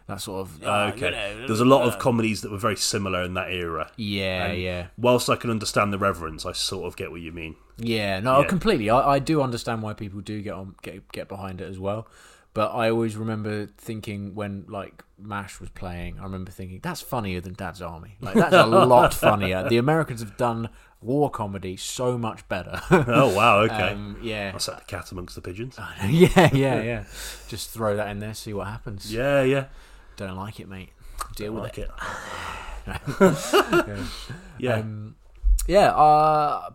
That sort of Oh, uh, okay. you know, There's a lot of comedies that were very similar in that era. Yeah, And yeah, Whilst I can understand the reverence, I sort of get what you mean. yeah. No, Yeah. completely. I, I do understand why people do get on get get behind it as well. But I always remember thinking when like Mash was playing, I remember thinking that's funnier than Dad's Army. Like that's a lot funnier. The Americans have done war comedy so much better. Oh wow, okay. um, yeah, I set the cat amongst the pigeons. yeah, yeah, yeah. Just throw that in there, see what happens. Yeah, yeah. Don't like it, mate. Deal I with like it. it. Yeah. Um, yeah. Uh,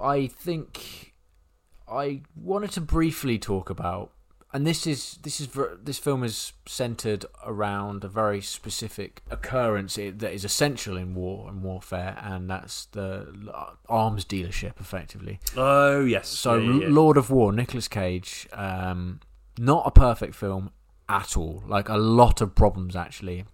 I think I wanted to briefly talk about, and this is this is this film is centered around a very specific occurrence that is essential in war and warfare, and that's the arms dealership, effectively. oh yes. So, yeah, yeah. Lord of War, Nicolas Cage, um, not a perfect film at all. Like a lot of problems, actually.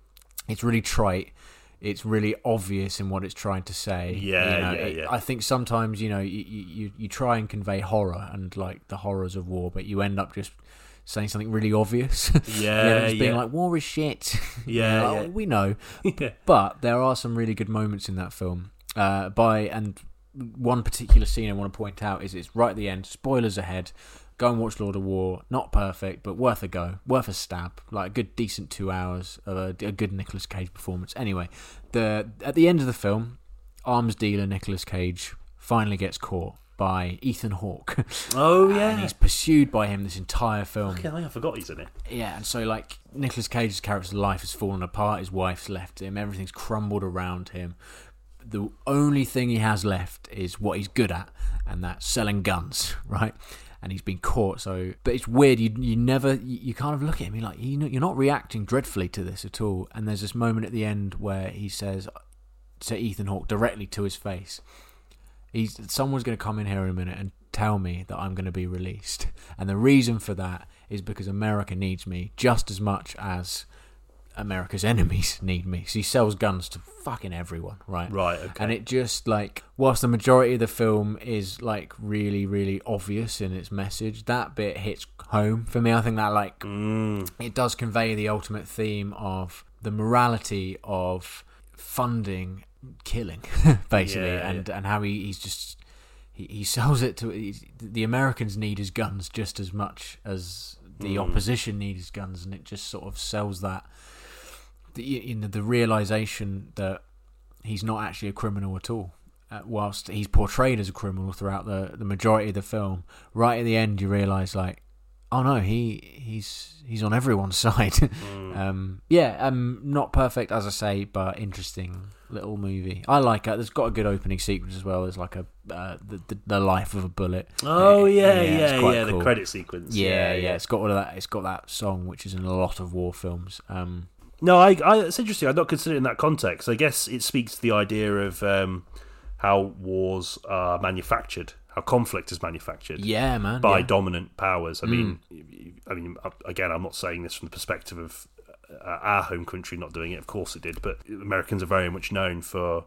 It's really trite. It's really obvious in what it's trying to say. Yeah, You know, yeah, it- yeah. I think sometimes you know you, you you try and convey horror and like the horrors of war, but you end up just saying something really obvious. Yeah, yeah. being like war is shit. Yeah, Like, yeah. we know. Yeah. But there are some really good moments in that film. Uh, by and one particular scene I want to point out is it's right at the end. Spoilers ahead. Go and watch Lord of War. Not perfect, but worth a go. Worth a stab. Like a good, decent two hours of a, a good Nicolas Cage performance. Anyway, the at the end of the film, arms dealer Nicolas Cage finally gets caught by Ethan Hawke. Oh and yeah. he's pursued by him this entire film. Okay, I forgot he's in it. Yeah, and so like Nicolas Cage's character's life has fallen apart. His wife's left him. Everything's crumbled around him. The only thing he has left is what he's good at, and that's selling guns, right? And he's been caught. So, but it's weird. You you never you, you kind of look at him. You're like you know, you're not reacting dreadfully to this at all. And there's this moment at the end where he says to Ethan Hawke directly to his face, he's someone's going to come in here in a minute and tell me that I'm going to be released. And the reason for that is because America needs me just as much as America's enemies need me. So he sells guns to fucking everyone, right? Right. Okay. And it just like, whilst the majority of the film is like really, really obvious in its message, that bit hits home for me. I think that like Mm, it does convey the ultimate theme of the morality of funding killing, basically, Yeah, and and how he, he's just he, he sells it to the Americans need his guns just as much as the Mm. opposition need his guns, and it just sort of sells that the you know the realization that he's not actually a criminal at all. Uh, whilst he's portrayed as a criminal throughout the, the majority of the film, right at the end you realise like, oh no, he he's he's on everyone's side. mm. um, yeah, um, not perfect as I say, but interesting little movie. I like it. There's got a good opening sequence as well. There's like a uh, the, the the life of a bullet. Oh yeah, yeah, quite yeah. cool. The credit sequence. Yeah, yeah, It's got all of that. It's got that song, which is in a lot of war films. Um, No, I, I, it's interesting. I'd not in that context. I guess it speaks to the idea of um, how wars are manufactured, how conflict is manufactured yeah, man. by yeah. dominant powers. I mean, Mm. I mean, again, I'm not saying this from the perspective of our home country not doing it. Of course, it did, but Americans are very much known for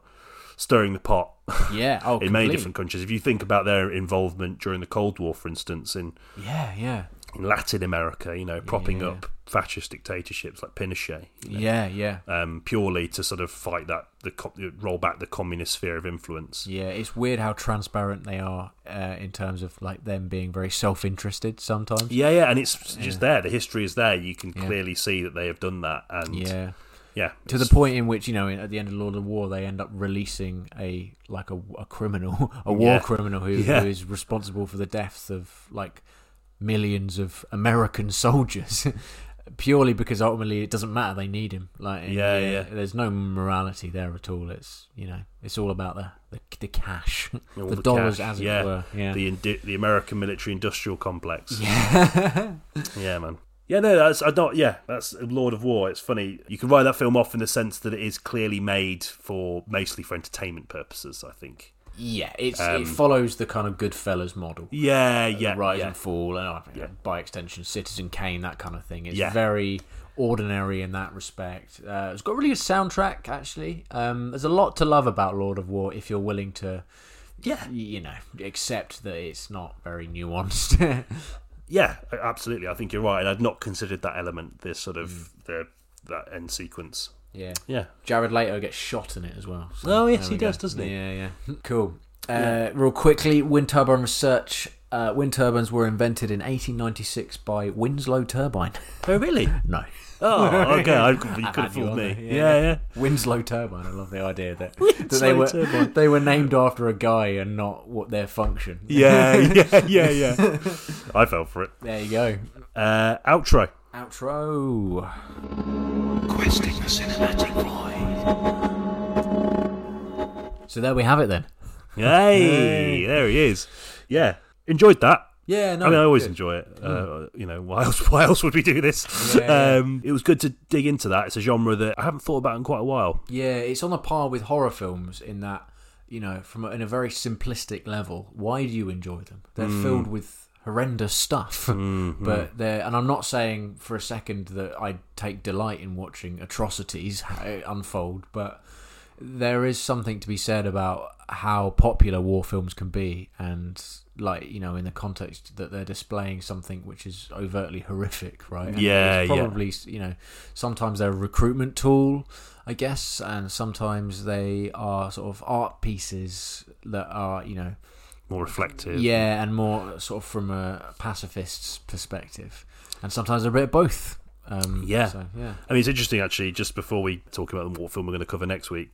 stirring the pot yeah. Oh, in many different countries. If you think about their involvement during the Cold War, for instance, in Yeah, yeah, in Latin America, you know, propping Yeah. up fascist dictatorships like Pinochet, you know, yeah, yeah. um, purely to sort of fight that the roll back the communist sphere of influence. Yeah, it's weird how transparent they are uh, in terms of like them being very self-interested sometimes. Yeah, yeah, and it's just there. The history is there. You can Yeah. clearly see that they have done that, and yeah, Yeah, to the point in which you know at the end of Lord of the War they end up releasing a like a, a criminal, a war Yeah. criminal who, Yeah. who is responsible for the deaths of like millions of American soldiers. Purely because ultimately it doesn't matter, they need him. Like, Yeah, yeah. There's no morality there at all. It's you know, it's all about the the, the cash, all the, dollars, cash, as yeah, it were. Yeah, the indi- the American military industrial complex. yeah. Yeah, man. Yeah, no, that's I don't. Yeah, that's Lord of War. It's funny. You can write that film off in the sense that it is clearly made for mostly for entertainment purposes. I think. Yeah, it's Um, it follows the kind of Goodfellas model. Yeah, yeah, Rise yeah. and Fall, and uh, Yeah. by extension, Citizen Kane, that kind of thing. It's Yeah. very ordinary in that respect. Uh, it's got a really good soundtrack, actually. Um, there's a lot to love about Lord of War if you're willing to, Yeah, you know, accept that it's not very nuanced. yeah, absolutely. I think you're right. I'd not considered that element. This sort Mm. of the that end sequence. Yeah. Yeah, Jared Leto gets shot in it as well. so Oh, yes, there he go. does, doesn't he? Yeah, yeah. Cool. Uh, real quickly, wind turbine research. Uh, wind turbines were invented in 1896 by Winslow Turbine. Oh, really? no. Oh, okay. I, you could have you fooled on me. there, Yeah, yeah. Winslow Turbine. I love the idea that, that they Winslow were Turbine. they were named after a guy and not what their function. Yeah, yeah, yeah, yeah. I fell for it. There you go. Uh, outro. Outro. Questing the cinematic void. So there we have it then. Hey, there he is. Yeah, enjoyed that. Yeah, no. I mean, I always good. enjoy it. Uh, you know, why else? Why else would we do this? Yeah, yeah. Um, it was good to dig into that. It's a genre that I haven't thought about in quite a while. Yeah, it's on a par with horror films in that you know, from a, in a very simplistic level. Why do you enjoy them? They're Hmm. filled with horrendous stuff. Mm-hmm. But they're, and I'm not saying for a second that I take delight in watching atrocities unfold, but there is something to be said about how popular war films can be, and like you know, in the context that they're displaying something which is overtly horrific, right? And Yeah, it's yeah. probably you know, sometimes they're a recruitment tool, I guess, and sometimes they are sort of art pieces that are you know More reflective. yeah, and more sort of from a pacifist's perspective, and sometimes a bit of both. Um, Yeah. so, yeah. I mean, it's interesting actually. Just before we talk about the what film we're going to cover next week,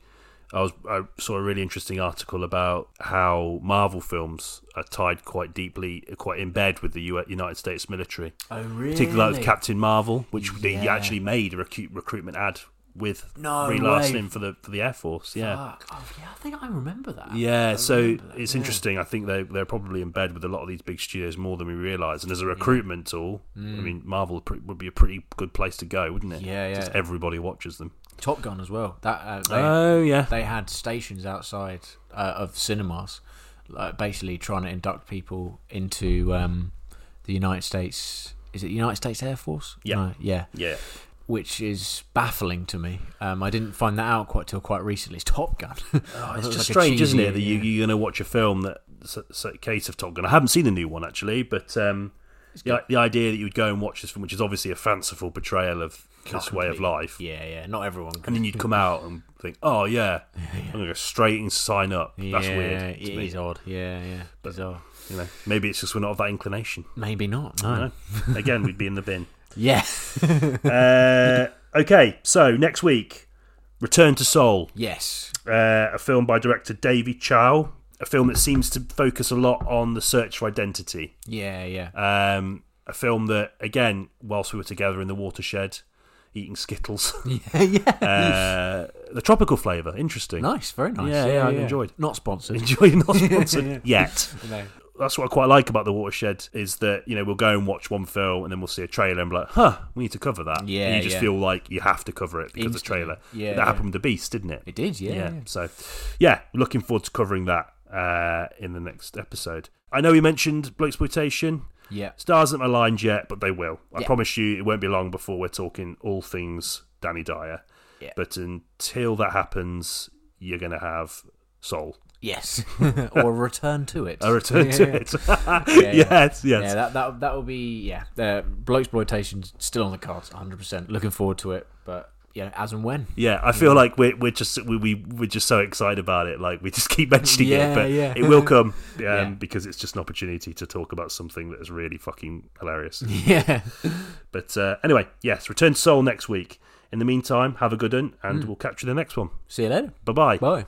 I was I saw a really interesting article about how Marvel films are tied quite deeply, quite in bed with the U- United States military. Oh, really? Particularly like with Captain Marvel, which they actually made a recruit, recruitment ad with No way. For the for the Air Force. Yeah. Oh, yeah, I think I remember that. Yeah, I so that, it's yeah. interesting. I think they they're probably in bed with a lot of these big studios more than we realise. And as a recruitment tool, I mean, Marvel would be a pretty good place to go, wouldn't it? Mm. Yeah, yeah. Just everybody watches them. Top Gun as well. That uh, they, Oh yeah, they had stations outside uh, of cinemas, like basically trying to induct people into um, the United States. Is it United States Air Force? Yeah. No, yeah. yeah. Which is baffling to me. Um, I didn't find that out quite till quite recently. It's Top Gun. Oh, it's just strange, isn't it, that you, you're going to watch a film that it's a case of Top Gun. I haven't seen the new one actually, but um, the, the idea that you would go and watch this film, which is obviously a fanciful portrayal of this way of life, Yeah, yeah. Not everyone. Can. and then you'd come out and think, "Oh yeah, I'm going to go straight and sign up." That's yeah, weird. It me. is odd. Yeah, yeah. Bizarre. You know, maybe it's just we're not of that inclination. Maybe not. You No. Again, we'd be in the bin. Yeah. Uh, okay, so next week, Return to Seoul, yes. uh, a film by director Davy Chou, a film that seems to focus a lot on the search for identity. Yeah, yeah. Um, a film that, again, whilst we were together in the watershed, eating Skittles, yeah, yeah. uh, the tropical flavour, interesting. Nice. Very nice. Yeah, yeah, I enjoyed. Not sponsored. Enjoyed, not sponsored yet. No. That's what I quite like about the watershed is that you know we'll go and watch one film and then we'll see a trailer and be like, huh, we need to cover that. Yeah, and you just yeah. feel like you have to cover it because of the trailer. Yeah, that yeah. happened with the Beast, didn't it? It did. Yeah. yeah. So, yeah, looking forward to covering that uh, in the next episode. I know we mentioned Black Exploitation. Yeah. Stars aren't aligned yet, but they will. I promise you, it won't be long before we're talking all things Danny Dyer. Yeah. But until that happens, you're going to have Seoul. Yes. or return to it. A return Yeah, to yeah. it. yeah. yes, yes. Yeah, that that that will be yeah. Uh, Bloke exploitation's still on the cards, 100. percent Looking forward to it, but yeah, as and when. Yeah, I feel like we're we're just we, we we're just so excited about it. Like we just keep mentioning Yeah, it, but yeah. it will come um, Yeah. because it's just an opportunity to talk about something that is really fucking hilarious. Yeah. but uh, anyway, yes, return to Seoul next week. In the meantime, have a good one, and we'll catch you in the next one. See you later. Bye bye. Bye.